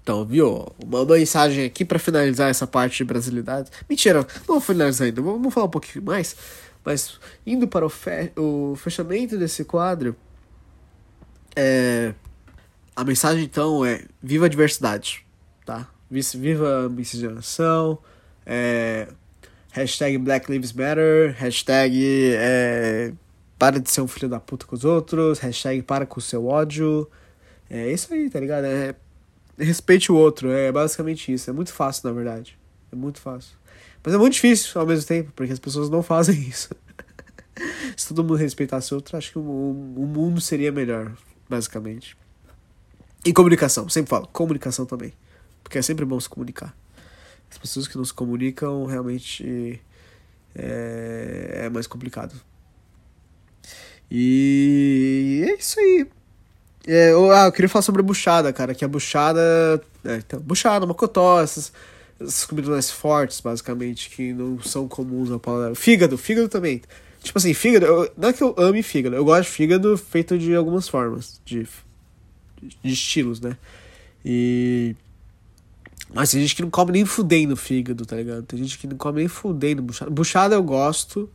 Então, viu? Uma mensagem aqui para finalizar essa parte de brasilidade. Mentira, não vou finalizar ainda, vamos falar um pouquinho mais. Mas indo para o, fe o fechamento desse quadro, é... a mensagem então é: viva a diversidade, tá? Viva a miscigenação, é... hashtag Black Lives Matter, hashtag é... para de ser um filho da puta com os outros, hashtag para com o seu ódio. É isso aí, tá ligado? É, respeite o outro, é basicamente isso. É muito fácil, na verdade. É muito fácil. Mas é muito difícil ao mesmo tempo, porque as pessoas não fazem isso. se todo mundo respeitasse o outro, acho que o, o mundo seria melhor, basicamente. E comunicação, sempre falo, comunicação também. Porque é sempre bom se comunicar. As pessoas que não se comunicam realmente é, é mais complicado. E é isso aí. É, eu, ah, eu queria falar sobre a buchada, cara, que a buchada. É, então, buchada, mocotó, essas, essas comidas mais fortes, basicamente, que não são comuns ao paladar. Fígado, fígado também. Tipo assim, fígado, eu, não é que eu ame fígado, eu gosto de fígado feito de algumas formas, de, de estilos, né? E. Mas tem gente que não come nem fudendo fígado, tá ligado? Tem gente que não come nem fudendo buchada. Buchada eu gosto,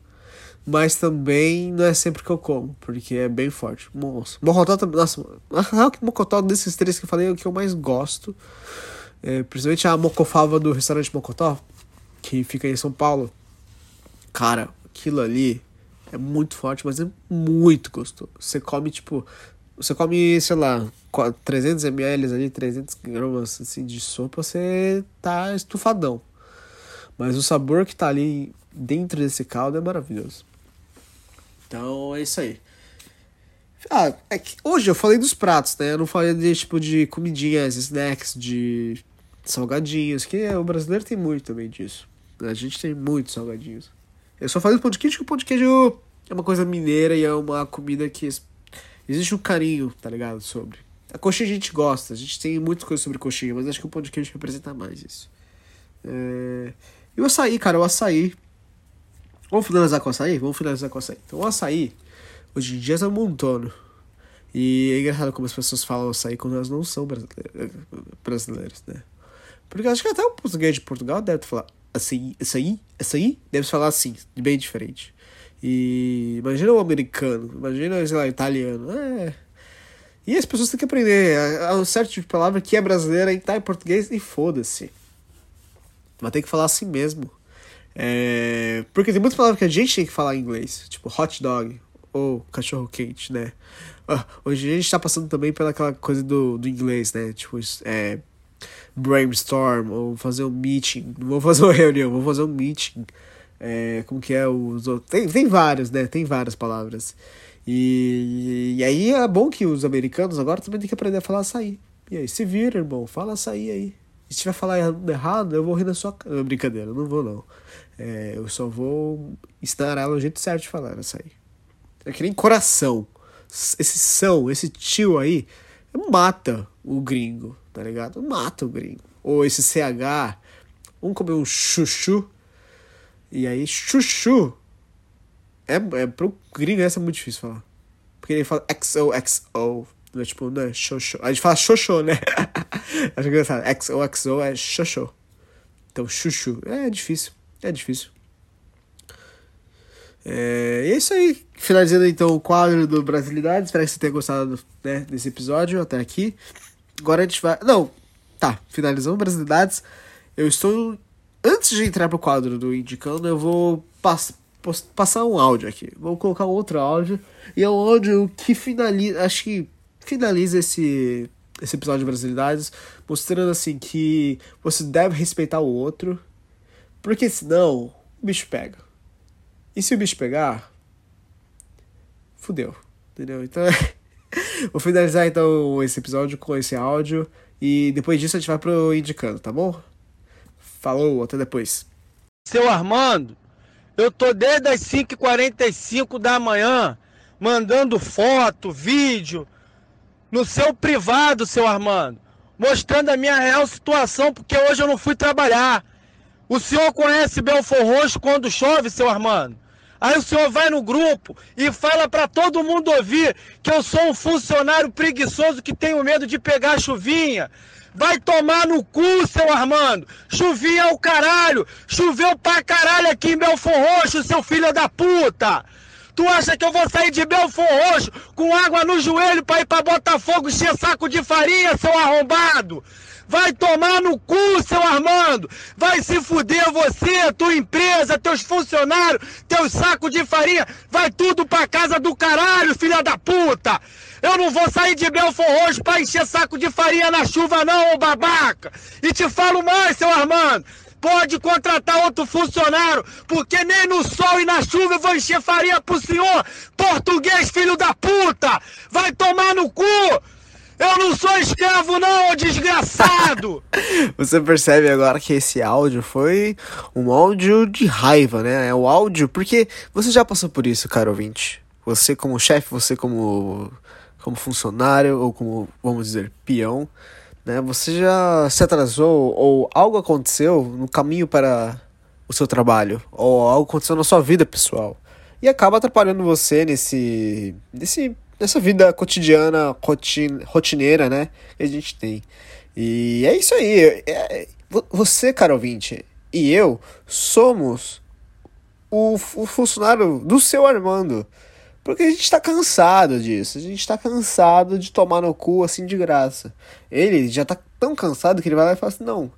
mas também não é sempre que eu como, porque é bem forte. Nossa, mocotó também. Nossa, que mocotó desses três que eu falei é o que eu mais gosto. É, principalmente a mocofava do restaurante Mocotó, que fica em São Paulo. Cara, aquilo ali é muito forte, mas é muito gostoso. Você come, tipo. Você come, sei lá, 300 ml ali, 300 gramas assim, de sopa, você tá estufadão. Mas o sabor que tá ali dentro desse caldo é maravilhoso. Então é isso aí. Ah, é que hoje eu falei dos pratos, né? Eu não falei de tipo de comidinhas, snacks, de salgadinhos, que é, o brasileiro tem muito também disso. A gente tem muitos salgadinhos. Eu só falei do pão de queijo que o pão de queijo é uma coisa mineira e é uma comida que existe um carinho, tá ligado? Sobre. A coxinha a gente gosta, a gente tem muitas coisas sobre coxinha, mas acho que o pão de queijo representa mais isso. É... E o açaí, cara, o açaí Vamos finalizar com açaí? Vamos finalizar com açaí. Então, o açaí, hoje em dia, é um montão. E é engraçado como as pessoas falam açaí quando elas não são brasileiras, né? Porque acho que até o português de Portugal deve falar assim, açaí, açaí, deve falar assim, bem diferente. E imagina o americano, imagina, sei lá, italiano. É. E as pessoas têm que aprender a, um certo tipo de palavra que é brasileira e tá em português e foda-se. Mas tem que falar assim mesmo. É, porque tem muitas palavras que a gente tem que falar em inglês, tipo hot dog ou cachorro quente, né? Ah, hoje a gente tá passando também pela aquela coisa do, do inglês, né? Tipo, é, brainstorm, ou fazer um meeting. Não vou fazer uma reunião, vou fazer um meeting. É, como que é os outros. Tem, tem vários, né? Tem várias palavras. E, e aí é bom que os americanos agora também têm que aprender a falar açaí. E aí, se vira, irmão, fala açaí aí. Se tiver falar errado, eu vou rir na sua cara. Brincadeira, não vou não. É, eu só vou ensinar ela o jeito certo de falar açaí. É que nem coração. Esse são, esse tio aí, mata o gringo, tá ligado? Mata o gringo. Ou esse CH, vamos comer um chuchu. E aí, chuchu. É, é pro gringo essa é muito difícil falar. Porque ele fala XOXO. Não é tipo, não é xoxô. A gente fala xoxô, né? Acho engraçado. XOXO é xoxô. Então, chuchu. É difícil. É difícil. É, é isso aí. Finalizando então o quadro do Brasilidade. Espero que você tenha gostado né, desse episódio até aqui. Agora a gente vai. Não, tá. Finalizando Brasilidades. Eu estou. Antes de entrar pro quadro do Indicando, eu vou pass passar um áudio aqui. Vou colocar outro áudio. E é um áudio que finaliza. Acho que finaliza esse, esse episódio de Brasilidades. Mostrando assim que você deve respeitar o outro. Porque senão o bicho pega. E se o bicho pegar, fudeu, entendeu? Então, vou finalizar então esse episódio com esse áudio e depois disso a gente vai pro indicando, tá bom? Falou, até depois. Seu Armando, eu tô desde as 5h45 da manhã mandando foto, vídeo no seu privado, seu Armando, mostrando a minha real situação, porque hoje eu não fui trabalhar. O senhor conhece Belfor Roxo quando chove, seu Armando? Aí o senhor vai no grupo e fala para todo mundo ouvir que eu sou um funcionário preguiçoso que tenho medo de pegar chuvinha. Vai tomar no cu, seu Armando. Chuvinha é o caralho. Choveu pra caralho aqui em Belfor Roxo, seu filho da puta. Tu acha que eu vou sair de Belfor Roxo com água no joelho pra ir pra Botafogo encher saco de farinha, seu arrombado? Vai tomar no cu, seu Armando! Vai se fuder você, tua empresa, teus funcionários, teus sacos de farinha! Vai tudo pra casa do caralho, filha da puta! Eu não vou sair de Belfor Roxo pra encher saco de farinha na chuva não, ô babaca! E te falo mais, seu Armando! Pode contratar outro funcionário, porque nem no sol e na chuva eu vou encher farinha pro senhor! Português, filho da puta! Vai tomar no cu! Eu não sou escravo, não, desgraçado! Você percebe agora que esse áudio foi um áudio de raiva, né? É o áudio, porque você já passou por isso, caro ouvinte. Você como chefe, você como, como funcionário, ou como, vamos dizer, peão, né? Você já se atrasou, ou algo aconteceu no caminho para o seu trabalho, ou algo aconteceu na sua vida pessoal. E acaba atrapalhando você nesse, nesse nessa vida cotidiana, rotin, rotineira, né? Que a gente tem. E é isso aí. É, você, caro ouvinte, e eu somos o, o funcionário do seu Armando. Porque a gente tá cansado disso. A gente tá cansado de tomar no cu assim de graça. Ele já tá tão cansado que ele vai lá e fala assim: não.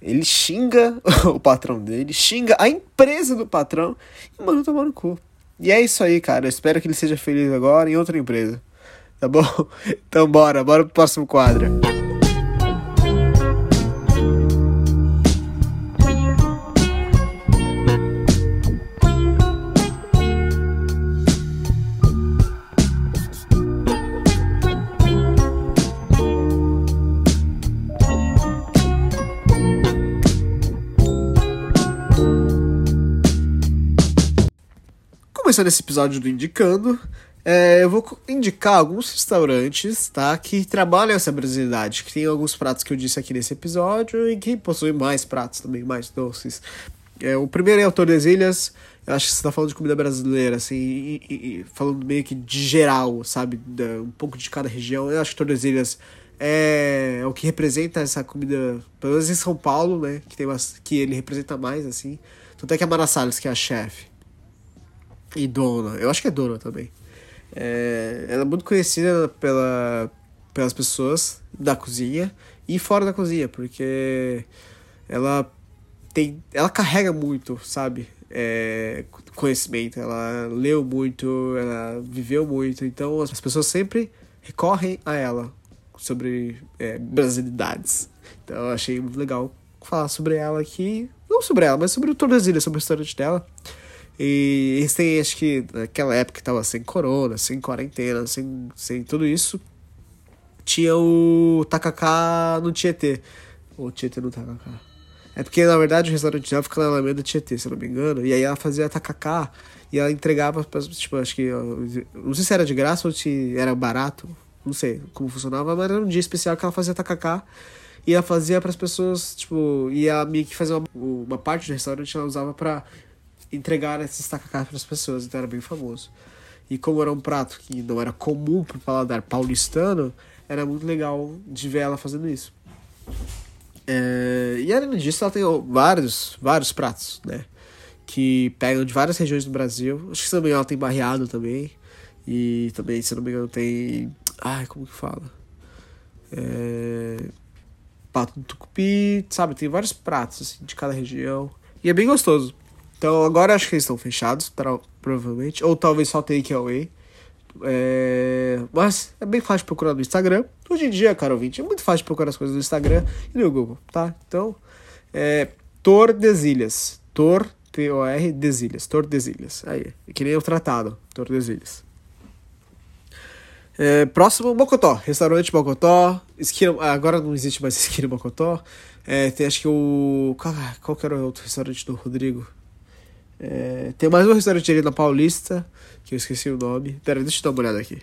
Ele xinga o patrão dele, xinga a empresa do patrão e manda tomar no cu. E é isso aí, cara. Eu espero que ele seja feliz agora em outra empresa. Tá bom? Então bora, bora pro próximo quadro. Começando esse episódio do Indicando, é, eu vou indicar alguns restaurantes, tá? Que trabalham essa brasilidade, que tem alguns pratos que eu disse aqui nesse episódio e que possuem mais pratos também, mais doces. É, o primeiro é o Tordesilhas, eu acho que você tá falando de comida brasileira, assim, e, e, e falando meio que de geral, sabe? Da, um pouco de cada região. Eu acho que Tordesilhas é, é o que representa essa comida, pelo menos em São Paulo, né? Que, tem umas, que ele representa mais, assim. Tanto é que a Mara Salles, que é a chefe e dona. Eu acho que é dona também. É, ela é muito conhecida pela, pelas pessoas da cozinha e fora da cozinha, porque ela tem. Ela carrega muito, sabe? É, conhecimento, ela leu muito, ela viveu muito, então as pessoas sempre recorrem a ela sobre é, brasilidades. Então eu achei muito legal falar sobre ela aqui, não sobre ela, mas sobre o Tordesilha, sobre a história dela. E eles têm, acho que naquela época que tava sem corona, sem quarentena, sem, sem tudo isso, tinha o tacacá no Tietê. Ou Tietê no tacacá. É porque, na verdade, o restaurante dela fica na Alameda Tietê, se eu não me engano. E aí ela fazia tacacá e ela entregava, pra, tipo, acho que. Não sei se era de graça ou se era barato. Não sei como funcionava, mas era um dia especial que ela fazia tacacá. E ela fazia para as pessoas, tipo, e a minha que fazia uma, uma parte do restaurante ela usava para entregar esses tacacás para as pessoas, então era bem famoso. E como era um prato que não era comum para o paladar paulistano, era muito legal de ver ela fazendo isso. É, e além disso, ela tem vários, vários pratos, né? Que pegam de várias regiões do Brasil. Acho que também ela tem barreado também. E também, se não me engano, tem. Ai, como que fala? É, pato do tucupi, sabe? Tem vários pratos assim, de cada região. E é bem gostoso. Então agora acho que eles estão fechados, provavelmente. Ou talvez só takeaway. É... Mas é bem fácil procurar no Instagram. Hoje em dia, cara ouvinte, é muito fácil procurar as coisas no Instagram e no Google, tá? Então, é Tordesilhas. Tor, T-O-R, Desilhas. Tordesilhas. Aí, é que nem o tratado, Tordesilhas. É, próximo, Mocotó. Restaurante Mocotó. Esquina, agora não existe mais esquina Mocotó. É, tem acho que o. Qual, qual que era o outro restaurante do Rodrigo? É, tem mais um restaurante ali na Paulista, que eu esqueci o nome. Pera, deixa eu dar uma olhada aqui.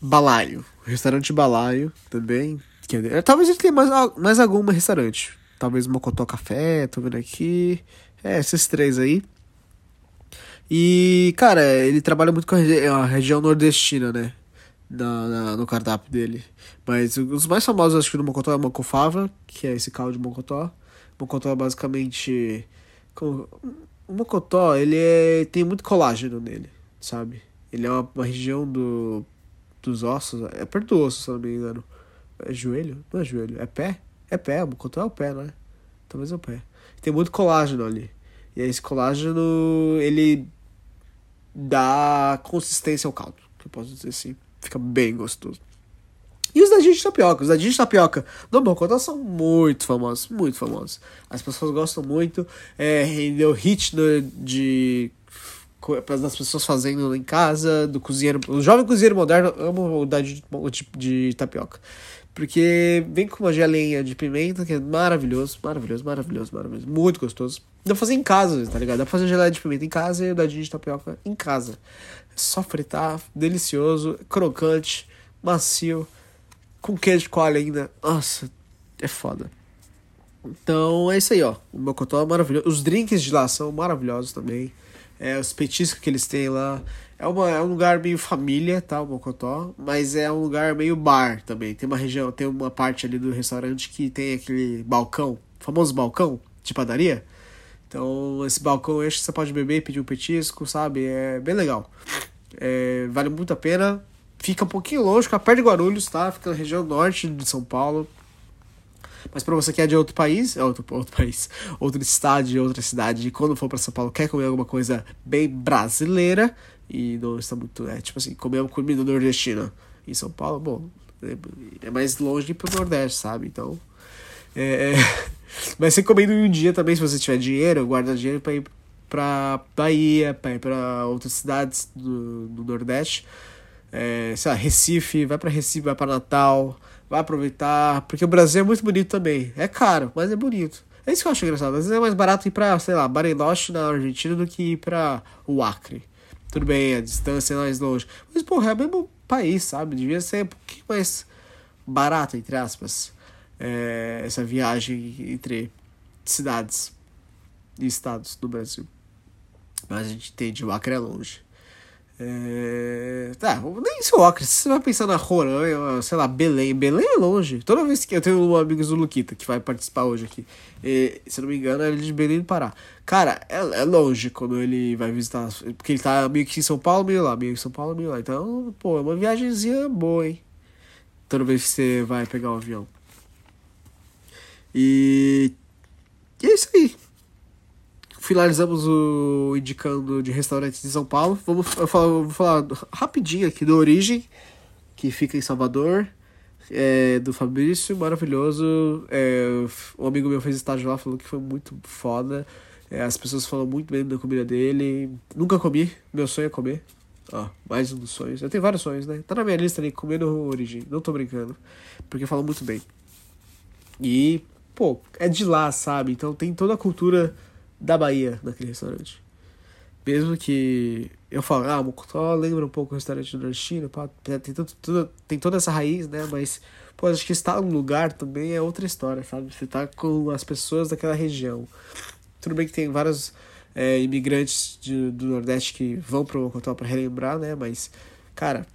Balaio. Restaurante Balaio também. Que é, talvez ele tenha mais, mais algum restaurante. Talvez Mocotó Café, tô vendo aqui. É, esses três aí. E, cara, ele trabalha muito com a, regi a região nordestina, né? Na, na, no cardápio dele. Mas os mais famosos, acho que do Mocotó é Mocofava, que é esse caldo de Mocotó. Mocotó é basicamente. Como, o Mocotó, ele é, tem muito colágeno nele, sabe? Ele é uma, uma, região do, dos ossos, é perto do osso, se não me engano. É joelho? Não é joelho, é pé? É pé, o Mocotó é o pé, não é? Talvez é o pé. Tem muito colágeno ali. E esse colágeno, ele dá consistência ao caldo, que eu posso dizer assim. Fica bem gostoso. E os dadinhos de tapioca. Os dadinhos de tapioca do Mocotó são muito famosos, muito famosos. As pessoas gostam muito. É, rendeu hit no, de das pessoas fazendo em casa, do cozinheiro. O jovem cozinheiro moderno ama o dadinho de, de, tapioca. Porque vem com uma gelinha de pimenta, que é maravilhoso, maravilhoso, maravilhoso, maravilhoso. Muito gostoso. Dá pra fazer em casa, tá ligado? Dá pra fazer geleia de pimenta em casa e o dadinho de tapioca em casa. É só fritar, delicioso, crocante, macio com queijo coalho ainda. Nossa, é foda. Então é isso aí, ó. O Mocotó é maravilhoso. Os drinks de lá são maravilhosos também. É, os petiscos que eles têm lá. É, uma, é um lugar meio família, tá? O Mocotó. Mas é um lugar meio bar também. Tem uma região, tem uma parte ali do restaurante que tem aquele balcão, famoso balcão de padaria. Então, esse balcão que você pode beber e pedir um petisco, sabe? É bem legal. É, vale muito a pena. Fica um pouquinho longe, fica perto de Guarulhos, tá? Fica na região norte de São Paulo. Mas para você que é de outro país, é outro, outro país, outro estado, outra cidade, e quando for para São Paulo quer comer alguma coisa bem brasileira e não está muito, é tipo assim, comer uma comida nordestina em São Paulo, bom, é, é mais longe pro Nordeste, sabe? Então, é, é... mas você comendo em um dia também, se você tiver dinheiro, guarda dinheiro para ir para Bahia, para ir para outras cidades do, do Nordeste é, sei lá, Recife, vai para Recife, vai para Natal, vai aproveitar, porque o Brasil é muito bonito também. É caro, mas é bonito. É isso que eu acho engraçado. Às vezes é mais barato ir pra, sei lá, Bariloche na Argentina do que ir pra o Acre. Tudo bem, a distância é mais longe. Mas, porra, é o mesmo país, sabe? Devia ser um pouquinho mais barato, entre aspas, é, essa viagem entre cidades e estados do Brasil. Mas a gente entende, o Acre é longe. É... Tá, nem seu Acre, você vai pensar na Roraima, sei lá, Belém. Belém é longe. Toda vez que eu tenho um amigo do Luquita que vai participar hoje aqui, e, se não me engano, é ele de Belém do Pará. Cara, é, é longe quando ele vai visitar, porque ele tá meio que em São Paulo, meio lá, meio em São Paulo, meio lá. Então, pô, é uma viagemzinha boa, hein? Toda vez que você vai pegar o um avião. E... e é isso aí finalizamos o indicando de restaurantes de São Paulo. Vamos eu vou falar rapidinho aqui do Origem, que fica em Salvador. É, do Fabrício, maravilhoso. É, um amigo meu fez estágio lá, falou que foi muito foda. É, as pessoas falam muito bem da comida dele. Nunca comi, meu sonho é comer. Ó, mais um dos sonhos. Eu tenho vários sonhos, né? Tá na minha lista ali, comer no Origin. Não tô brincando. Porque falam muito bem. E, pô, é de lá, sabe? Então tem toda a cultura da Bahia naquele restaurante. Mesmo que eu falo, ah, Mocotó lembra um pouco o restaurante nordestino, pá, tem, tudo, tudo, tem toda essa raiz, né? Mas, pô, acho que estar num lugar também é outra história, sabe? Você tá com as pessoas daquela região. Tudo bem que tem vários é, imigrantes de, do Nordeste que vão para o Mocotó para relembrar, né? Mas, cara,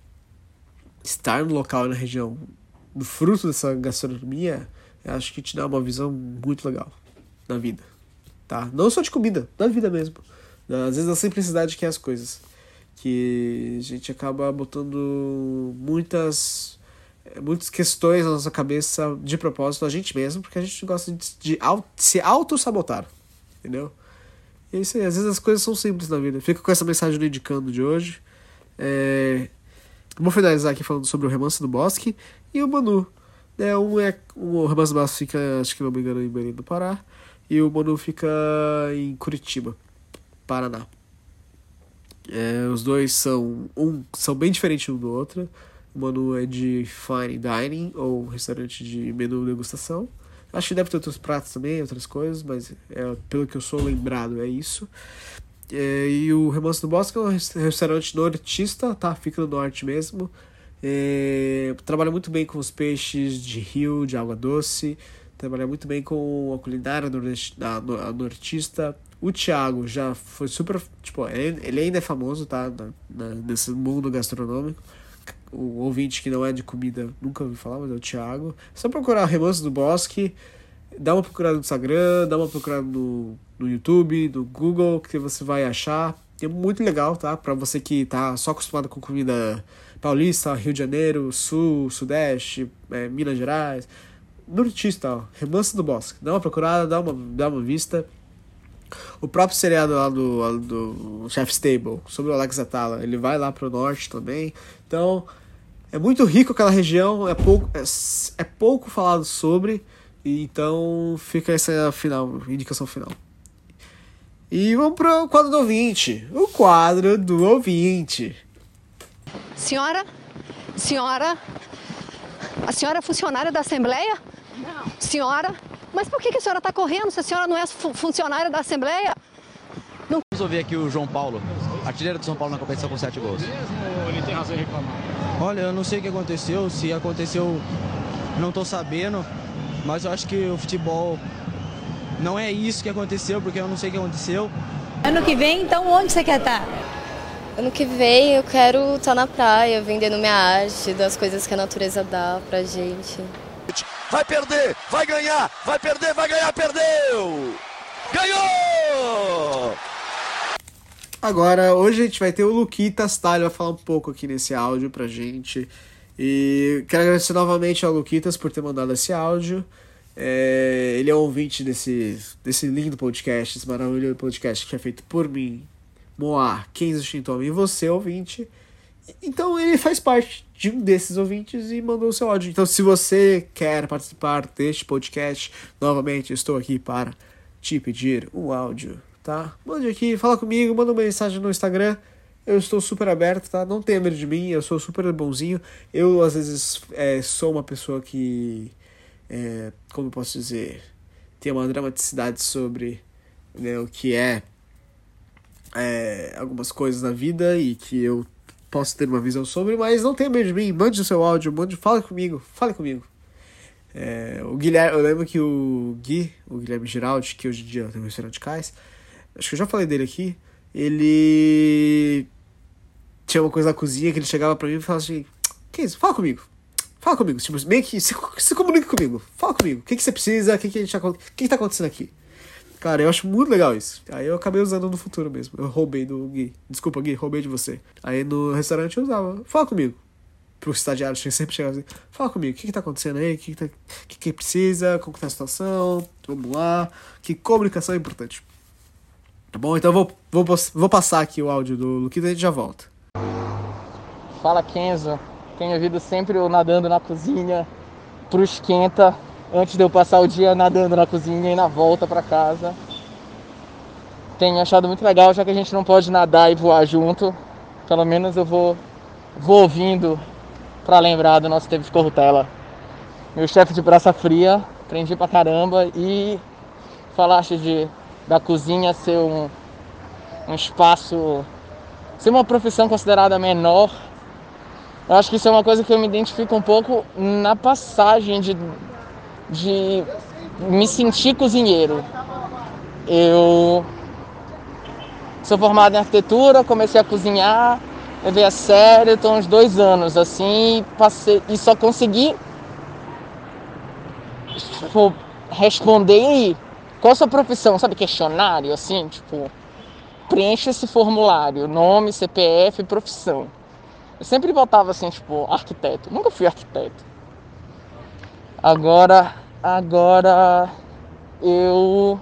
estar no local na região, do fruto dessa gastronomia, acho que te dá uma visão muito legal na vida, tá? Não só de comida, da vida mesmo. Às vezes a simplicidade que é as coisas. Que a gente acaba botando muitas muitas questões na nossa cabeça de propósito a gente mesmo, porque a gente gosta de, de, se auto-sabotar entendeu? E é isso aí, às vezes as coisas são simples na vida. Fica com essa mensagem do Indicando de hoje. É... Vou finalizar aqui falando sobre o Remanso do Bosque e o Manu. É, um é, o Remanso do Bosque fica, acho que não me engano, em Belém do Pará. E o Manu fica em Curitiba, Paraná. É, os dois são um são bem diferentes um do outro. O Manu é de fine dining ou restaurante de menu degustação. Acho que deve ter outros pratos também, outras coisas, mas é, pelo que eu sou lembrado é isso. É, e o Remanso do Bosque é um restaurante nortista, tá? Fica no norte mesmo. É, trabalha muito bem com os peixes de rio, de água doce. Trabalha muito bem com a culinária da, nortista. O Thiago já foi super. Tipo, ele ainda é famoso, tá? Na, na, nesse mundo gastronômico o ouvinte que não é de comida nunca ouviu falar, mas é o Thiago. É só procurar Remanso do Bosque, dá uma procurada no Instagram, dá uma procurada no, no YouTube, no Google, que você vai achar. É muito legal, tá? Pra você que tá só acostumado com comida paulista, Rio de Janeiro, Sul, Sudeste, é, Minas Gerais. Nortista, ó, Remanso do Bosque. Dá uma procurada, dá uma, dá uma vista. O próprio seriado lá do, do Chef's Table, sobre o Alex Atala, ele vai lá pro norte também. Então, é muito rico aquela região, é pouco, é, é pouco falado sobre, e então fica essa final, indicação final. E vamos pro quadro do ouvinte. O quadro do ouvinte. Senhora? Senhora? A senhora é funcionária da Assembleia? Não. Senhora? Mas por que, que a senhora está correndo se a senhora não é funcionária da Assembleia? Não... Vamos ouvir aqui o João Paulo, artilheiro do São Paulo na competição com sete gols. ele tem razão em reclamar? Olha, eu não sei o que aconteceu, se aconteceu, não estou sabendo, mas eu acho que o futebol não é isso que aconteceu, porque eu não sei o que aconteceu. Ano que vem, então, onde você quer estar? Ano que vem eu quero estar na praia, vendendo minha arte, das coisas que a natureza dá pra gente. Vai perder, vai ganhar, vai perder, vai ganhar, perdeu! Ganhou! Agora, hoje a gente vai ter o Luquitas, tá? Ele vai falar um pouco aqui nesse áudio pra gente. E quero agradecer novamente ao Luquitas por ter mandado esse áudio. É, ele é um ouvinte desse, desse lindo podcast, esse maravilhoso podcast que é feito por mim, Moá, Kenzo Shintomi e você, ouvinte. Então ele faz parte de um desses ouvintes e mandou o seu áudio. Então, se você quer participar deste podcast, novamente estou aqui para te pedir um áudio tá? Mande aqui, fala comigo, manda uma mensagem no Instagram. Eu estou super aberto, tá? Não tenha medo de mim, eu sou super bonzinho. Eu, às vezes, é, sou uma pessoa que, é, como posso dizer, tem uma dramaticidade sobre né, o que é, é algumas coisas na vida e que eu posso ter uma visão sobre, mas não tenha medo de mim, mande o seu áudio, mande, fale comigo, fale comigo. É, o Guilherme, eu lembro que o Gui, o Guilherme Giraldi, que hoje em dia tem um restaurante Cais, acho que eu já falei dele aqui, ele tinha uma coisa na cozinha que ele chegava pra mim e falava assim, que isso? Fala comigo. Fala comigo, tipo, meio que se, se comunique comigo. Fala comigo. O que, que você precisa? O que, que, a gente tá, o que, que tá acontecendo aqui? Cara, eu acho muito legal isso. Aí eu acabei usando no futuro mesmo. Eu roubei do Gui. Desculpa, Gui, roubei de você. Aí no restaurante eu usava. Fala comigo. Pro estagiário, sempre chegava assim. Fala comigo, o que, que tá acontecendo aí? O que, que, tá, que, que precisa? Como tá a situação? Vamos lá. Que comunicação é importante. Tá bom? Então eu vou, vou, vou passar aqui o áudio do Luquita e a gente já volta. Fala Kenzo, tenho ouvido sempre o nadando na cozinha pro esquenta antes de eu passar o dia nadando na cozinha e na volta para casa. tenho achado muito legal, já que a gente não pode nadar e voar junto. Pelo menos eu vou, vou ouvindo para lembrar do nosso tempo de corrutela. Meu chefe de braça fria, aprendi pra caramba e falaste de da cozinha ser um, um espaço, ser uma profissão considerada menor. Eu acho que isso é uma coisa que eu me identifico um pouco na passagem de, de me sentir cozinheiro. Eu sou formado em arquitetura, comecei a cozinhar, levei a sério, estou uns dois anos assim, passei e só consegui tipo, responder qual a sua profissão, sabe, questionário, assim, tipo, preencha esse formulário, nome, CPF, profissão. Eu sempre botava assim, tipo, arquiteto. Nunca fui arquiteto. Agora, agora eu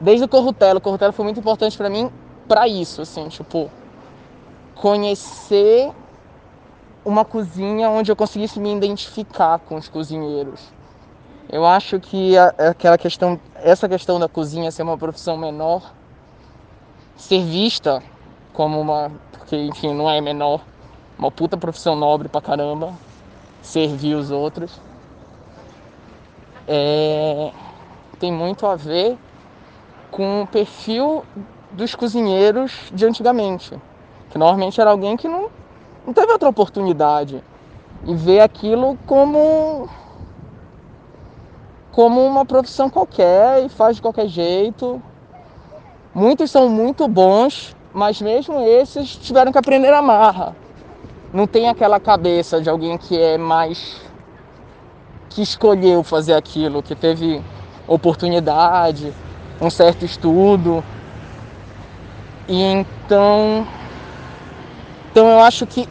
desde o Corrutelo, o Corrutelo foi muito importante para mim para isso, assim, tipo, conhecer uma cozinha onde eu conseguisse me identificar com os cozinheiros. Eu acho que aquela questão, essa questão da cozinha ser uma profissão menor, ser vista como uma, porque enfim, não é menor, uma puta profissão nobre pra caramba, servir os outros, é, tem muito a ver com o perfil dos cozinheiros de antigamente, que normalmente era alguém que não, não teve outra oportunidade e vê aquilo como como uma profissão qualquer e faz de qualquer jeito. Muitos são muito bons, mas mesmo esses tiveram que aprender a marra. Não tem aquela cabeça de alguém que é mais que escolheu fazer aquilo, que teve oportunidade, um certo estudo. E então, então eu acho que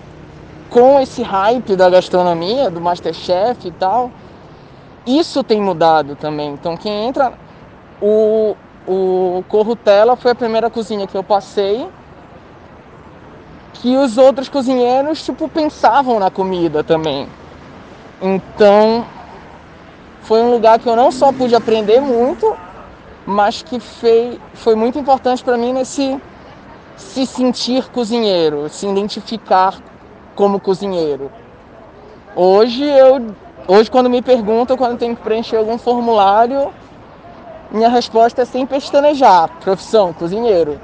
com esse hype da gastronomia, do Masterchef e tal, isso tem mudado também. Então quem entra. O, o Corrutela foi a primeira cozinha que eu passei. Que os outros cozinheiros, tipo, pensavam na comida também. Então foi um lugar que eu não só pude aprender muito, mas que foi, foi muito importante para mim nesse se sentir cozinheiro, se identificar como cozinheiro. Hoje eu Hoje, quando me perguntam, quando tenho que preencher algum formulário, minha resposta é sem pestanejar, profissão, cozinheiro.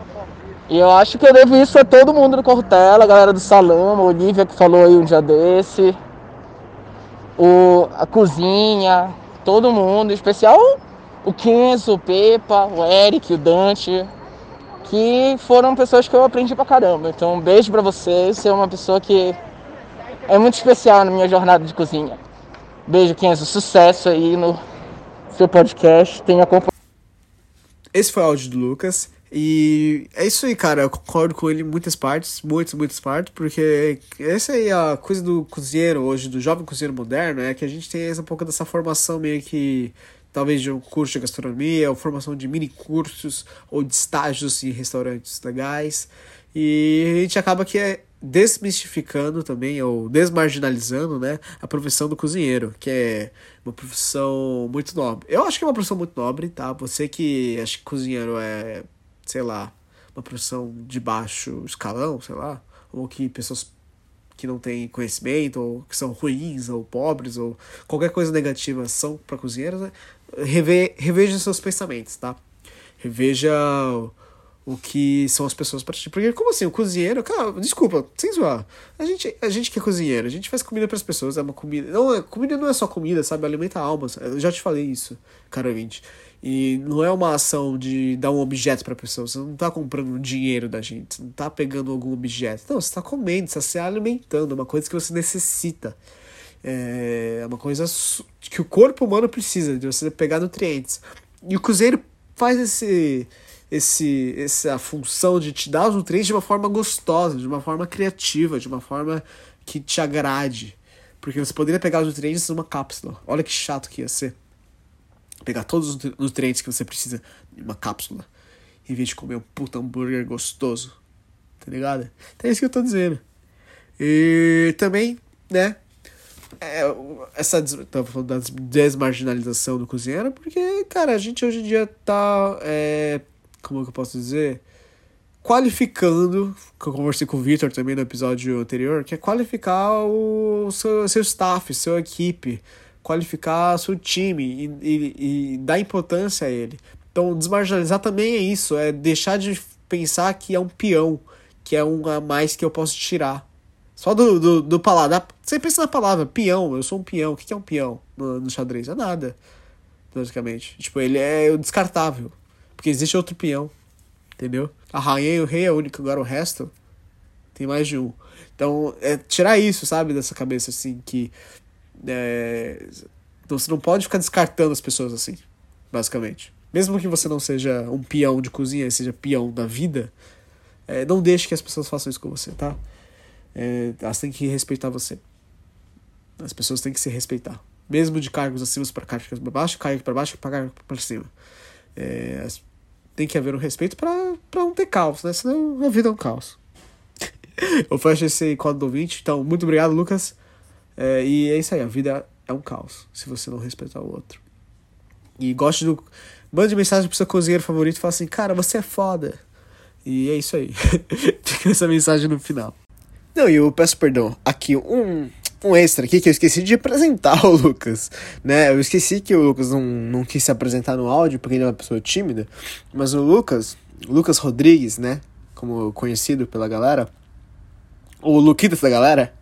E eu acho que eu devo isso a todo mundo do Cortella, a galera do salão, a Olivia que falou aí um dia desse, o, a cozinha, todo mundo, em especial o Kenzo, o Pepa, o Eric, o Dante, que foram pessoas que eu aprendi pra caramba. Então, um beijo pra vocês, você é uma pessoa que é muito especial na minha jornada de cozinha. Beijo, Kenzo. Sucesso aí no seu podcast. Tenha acompanhado. Esse foi o áudio do Lucas. E é isso aí, cara. Eu concordo com ele em muitas partes, muitas, muitas partes, porque essa aí é a coisa do cozinheiro hoje, do jovem cozinheiro moderno, é que a gente tem um pouco dessa formação meio que talvez de um curso de gastronomia, ou formação de mini cursos ou de estágios em restaurantes legais. E a gente acaba que é desmistificando também, ou desmarginalizando, né, a profissão do cozinheiro, que é uma profissão muito nobre. Eu acho que é uma profissão muito nobre, tá? Você que acha que cozinheiro é, sei lá, uma profissão de baixo escalão, sei lá, ou que pessoas que não têm conhecimento, ou que são ruins, ou pobres, ou qualquer coisa negativa são para cozinheiros, né? Reve, reveja seus pensamentos, tá? Reveja o que são as pessoas para ti. Porque, como assim, o cozinheiro, cara, desculpa, sem zoar. A gente, a gente que é cozinheiro, a gente faz comida para as pessoas, é uma comida. Não, é, comida não é só comida, sabe? Alimenta almas. Eu já te falei isso, cara 20. E não é uma ação de dar um objeto pra pessoa. Você não tá comprando dinheiro da gente. Você não tá pegando algum objeto. Não, você tá comendo, você tá se alimentando. É uma coisa que você necessita. É uma coisa que o corpo humano precisa, de você pegar nutrientes. E o cozinheiro faz esse esse, essa função de te dar os nutrientes de uma forma gostosa, de uma forma criativa, de uma forma que te agrade. Porque você poderia pegar os nutrientes numa cápsula. Olha que chato que ia ser. Pegar todos os nutrientes que você precisa em uma cápsula. Em vez de comer um puta hambúrguer gostoso. Tá ligado? Então é isso que eu tô dizendo. E também, né? É, essa tava falando da desmarginalização do cozinheiro, porque, cara, a gente hoje em dia tá é, como que eu posso dizer? Qualificando, que eu conversei com o Victor também no episódio anterior, que é qualificar o seu, seu staff, sua equipe, qualificar seu time e, e, e dar importância a ele. Então, desmarginalizar também é isso, é deixar de pensar que é um peão, que é um a mais que eu posso tirar. Só do, do, do palavra. Você pensa na palavra peão, eu sou um peão. O que é um peão no, no xadrez? É nada, basicamente. Tipo, ele é descartável. Porque existe outro peão. Entendeu? A rainha e o rei é único, agora o resto tem mais de um. Então, é tirar isso, sabe, dessa cabeça, assim, que. É, então, você não pode ficar descartando as pessoas assim, basicamente. Mesmo que você não seja um peão de cozinha, seja peão da vida, é, não deixe que as pessoas façam isso com você, tá? É, elas têm que respeitar você. As pessoas têm que se respeitar. Mesmo de cargos acima para cargos para baixo, cargos para baixo, cargos para cima. É, tem que haver um respeito para não ter caos, né? Senão a vida é um caos. eu fecho esse quadro do ouvinte. Então, muito obrigado, Lucas. É, e é isso aí, a vida é um caos se você não respeitar o outro. E goste do. Mande mensagem pro seu cozinheiro favorito e fala assim, cara, você é foda. E é isso aí. Fica essa mensagem no final. Não, e eu peço perdão. Aqui, um, um extra aqui que eu esqueci de apresentar o Lucas, né? Eu esqueci que o Lucas não, não quis se apresentar no áudio porque ele é uma pessoa tímida, mas o Lucas, Lucas Rodrigues, né? Como conhecido pela galera, o Luquitas da galera,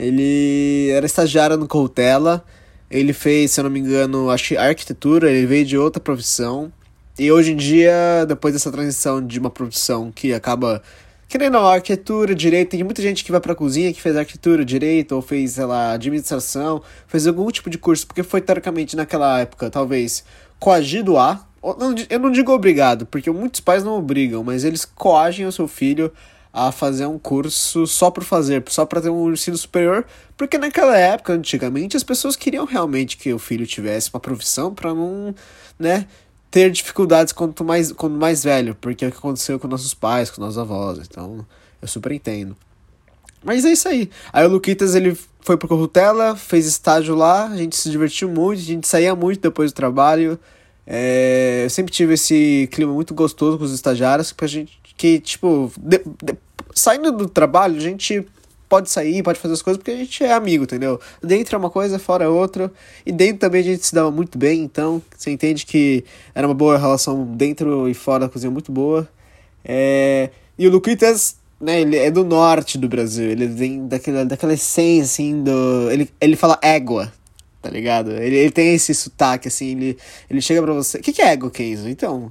ele era estagiário no Coutela, ele fez, se eu não me engano, acho arquitetura, ele veio de outra profissão, e hoje em dia, depois dessa transição de uma profissão que acaba Querendo arquitetura, direito, tem muita gente que vai pra cozinha que fez arquitetura, direito, ou fez, sei lá, administração, fez algum tipo de curso, porque foi teoricamente naquela época, talvez, coagido a. Eu não digo obrigado, porque muitos pais não obrigam, mas eles coagem o seu filho a fazer um curso só por fazer, só para ter um ensino superior, porque naquela época, antigamente, as pessoas queriam realmente que o filho tivesse uma profissão para não, né, ter dificuldades quanto mais, quando mais velho, porque é o que aconteceu com nossos pais, com nossos avós, então eu super entendo. Mas é isso aí. Aí o Luquitas ele foi pro Corrutela, fez estágio lá, a gente se divertiu muito, a gente saía muito depois do trabalho. É, eu sempre tive esse clima muito gostoso com os estagiários, que a gente que tipo, de, de, saindo do trabalho, a gente pode sair, pode fazer as coisas, porque a gente é amigo, entendeu? Dentro é uma coisa, fora é outra. E dentro também a gente se dava muito bem, então você entende que era uma boa relação dentro e fora da cozinha muito boa. É... E o Luquitas, né, ele é do norte do Brasil, ele vem daquela, daquela essência, assim, do... Ele, ele fala égua, tá ligado? Ele, ele tem esse sotaque, assim, ele, ele chega pra você... O que, que é égua, Kenzo? Então,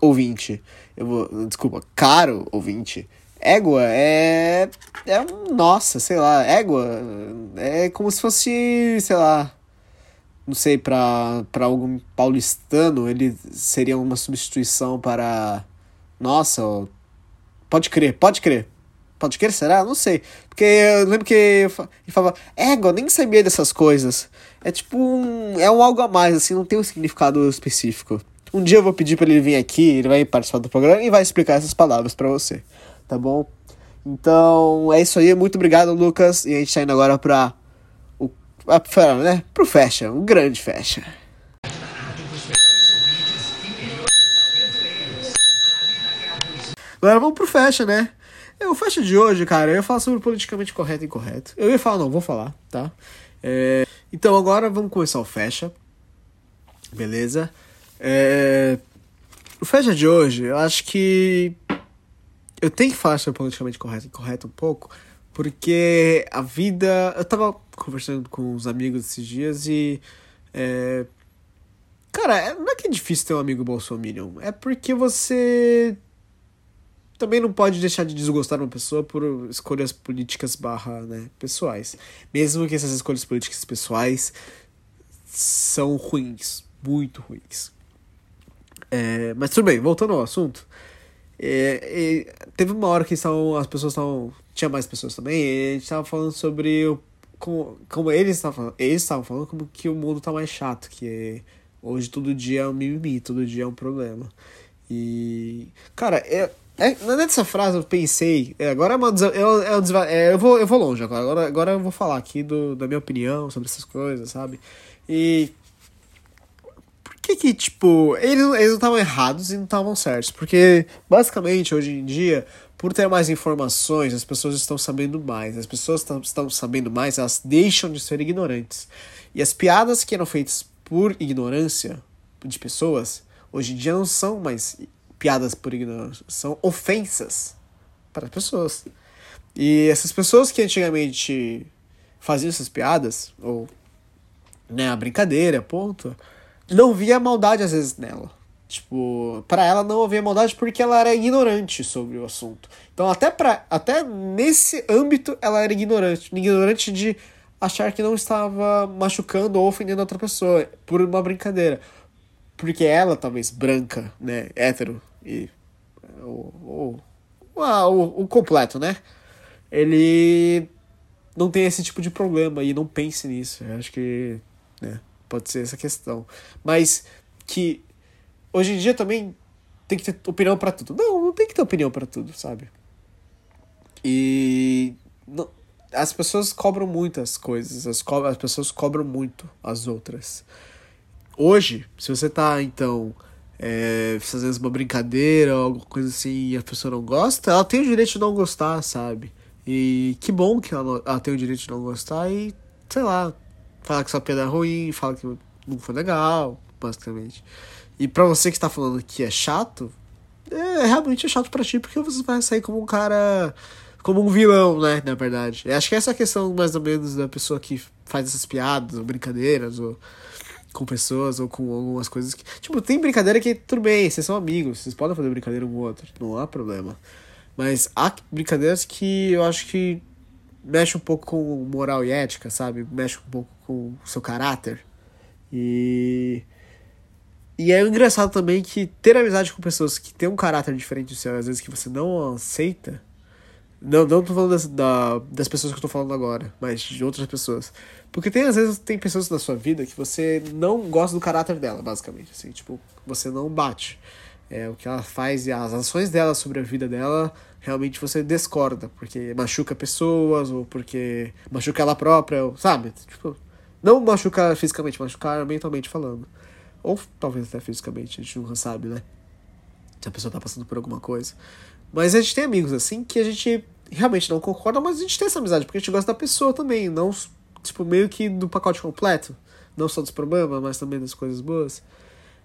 ouvinte, eu vou... Desculpa, caro ouvinte Égua é. É um. Nossa, sei lá. Égua é como se fosse, sei lá. Não sei, para algum paulistano, ele seria uma substituição para. Nossa, pode crer, pode crer. Pode crer, será? Não sei. Porque eu lembro que ele falava, égua, nem sabia dessas coisas. É tipo um. É um algo a mais, assim, não tem um significado específico. Um dia eu vou pedir para ele vir aqui, ele vai participar do programa e vai explicar essas palavras para você tá bom? Então é isso aí, muito obrigado, Lucas. E a gente tá indo agora pra. O, pra, né? Pro Fecha, um grande Fecha. Agora vamos pro Fecha, né? É, o Fecha de hoje, cara, eu ia falar sobre politicamente correto e incorreto. Eu ia falar, não, vou falar, tá? É, então agora vamos começar o Fecha. Beleza? É, o Fecha de hoje, eu acho que eu tenho que falar sobre politicamente correto, correto um pouco, porque a vida. Eu tava conversando com uns amigos esses dias e. É, cara, é, não é que é difícil ter um amigo bolsominion, é porque você também não pode deixar de desgostar uma pessoa por escolhas políticas barra, né, pessoais. Mesmo que essas escolhas políticas pessoais são ruins, muito ruins. É, mas tudo bem, voltando ao assunto. É, teve uma hora que estavam, as pessoas estavam. Tinha mais pessoas também, e a gente estava falando sobre o, como, como eles estavam falando. Eles estavam falando como que o mundo tá mais chato, que hoje todo dia é um mimimi, todo dia é um problema. E. Cara, é, é, nessa frase eu pensei. É, agora é uma, eu, eu, é, eu, vou, eu vou longe agora. agora. Agora eu vou falar aqui do, da minha opinião sobre essas coisas, sabe? E que que, tipo, eles, eles não estavam errados e não estavam certos. Porque, basicamente, hoje em dia, por ter mais informações, as pessoas estão sabendo mais. As pessoas estão, sabendo mais, elas deixam de ser ignorantes. E as piadas que eram feitas por ignorância de pessoas, hoje em dia não são mais piadas por ignorância, são ofensas para as pessoas. E essas pessoas que antigamente faziam essas piadas, ou né, a brincadeira, ponto, não via maldade às vezes nela. Tipo, para ela não havia maldade porque ela era ignorante sobre o assunto. Então, até, pra, até nesse âmbito, ela era ignorante. Ignorante de achar que não estava machucando ou ofendendo outra pessoa por uma brincadeira. Porque ela, talvez branca, né, hétero, e o, o, o, o completo, né? Ele não tem esse tipo de problema e não pense nisso. Eu acho que né, pode ser essa questão. Mas que hoje em dia também tem que ter opinião para tudo. Não, não tem que ter opinião para tudo, sabe? E não, as pessoas cobram muitas coisas, as, co as pessoas cobram muito as outras. Hoje, se você tá então é, fazendo uma brincadeira ou alguma coisa assim e a pessoa não gosta, ela tem o direito de não gostar, sabe? E que bom que ela, ela tem o direito de não gostar e, sei lá, falar que sua piada é ruim, falar que não foi legal, basicamente. E pra você que está falando que é chato, é realmente é chato pra ti, porque você vai sair como um cara. como um vilão, né? Na verdade. Eu acho que essa é a questão, mais ou menos, da pessoa que faz essas piadas, ou brincadeiras, ou com pessoas ou com algumas coisas que. Tipo, tem brincadeira que tudo bem, vocês são amigos, vocês podem fazer brincadeira um com o outro, não há problema. Mas há brincadeiras que eu acho que mexe um pouco com moral e ética, sabe? Mexe um pouco com o seu caráter. E. E é engraçado também que ter amizade com pessoas que têm um caráter diferente do seu, às vezes que você não aceita. Não, não tô falando das, da, das pessoas que eu tô falando agora, mas de outras pessoas. Porque tem, às vezes, tem pessoas na sua vida que você não gosta do caráter dela, basicamente. Assim, tipo, você não bate. É, o que ela faz e as ações dela sobre a vida dela, realmente você discorda. Porque machuca pessoas, ou porque machuca ela própria, ou, sabe? Tipo, não machucar fisicamente, machucar mentalmente falando. Ou talvez até fisicamente, a gente nunca sabe, né? Se a pessoa tá passando por alguma coisa. Mas a gente tem amigos assim que a gente realmente não concorda, mas a gente tem essa amizade, porque a gente gosta da pessoa também, não tipo, meio que do pacote completo. Não só dos problemas, mas também das coisas boas.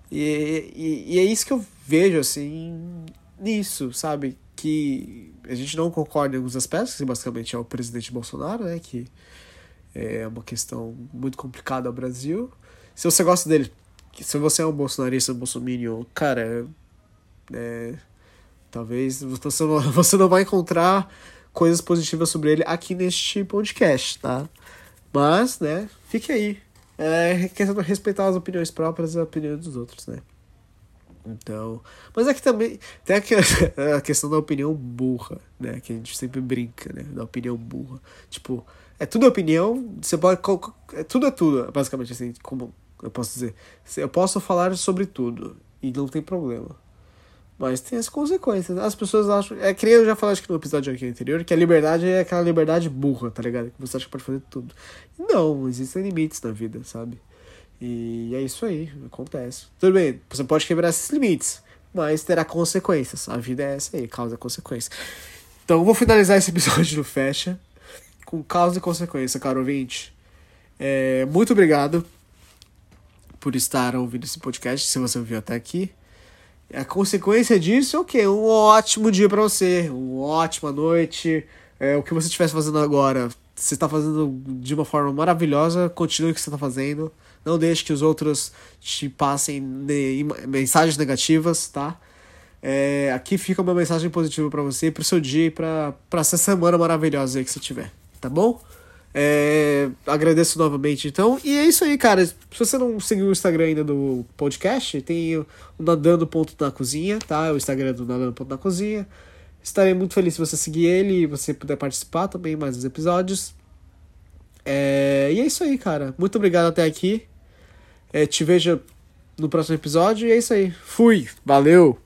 E, e, e, é isso que eu vejo, assim, nisso, sabe? Que a gente não concorda em alguns aspectos, que basicamente é o presidente Bolsonaro, né? Que é uma questão muito complicada ao Brasil. Se você gosta dele, se você é um bolsonarista, bolsominion, cara, é, talvez você não, você não vai encontrar coisas positivas sobre ele aqui neste podcast, tá? Mas, né, fique aí. É questão de respeitar as opiniões próprias e as opiniões dos outros, né? Então. Mas aqui também tem a questão da opinião burra, né? Que a gente sempre brinca, né? Da opinião burra. Tipo, é tudo opinião, você pode. É, tudo é tudo, basicamente, assim, como eu posso dizer. Eu posso falar sobre tudo e não tem problema. Mas tem as consequências. As pessoas acham. É que eu já falei acho que no episódio aqui anterior, que a liberdade é aquela liberdade burra, tá ligado? Que você acha que pode fazer tudo. Não, existem limites na vida, sabe? E é isso aí, acontece. Tudo bem, você pode quebrar esses limites, mas terá consequências. A vida é essa aí, causa e consequência. Então, vou finalizar esse episódio do Fecha com causa e consequência, caro ouvinte. É, muito obrigado por estar ouvindo esse podcast, se você ouviu até aqui. A consequência disso é o quê? Um ótimo dia para você, uma ótima noite. É, o que você estivesse fazendo agora, você está fazendo de uma forma maravilhosa, continue o que você está fazendo. Não deixe que os outros te passem mensagens negativas, tá? É, aqui fica uma mensagem positiva para você, pro seu dia e pra, pra essa semana maravilhosa aí que você tiver, tá bom? É, agradeço novamente, então. E é isso aí, cara. Se você não seguiu o Instagram ainda do podcast, tem o Nadando Ponto na Cozinha, tá? O Instagram do Nadando Ponto na Cozinha. Estarei muito feliz se você seguir ele e você puder participar também mais dos episódios. É, e é isso aí, cara. Muito obrigado até aqui. É, te vejo no próximo episódio e é isso aí. Fui! Valeu!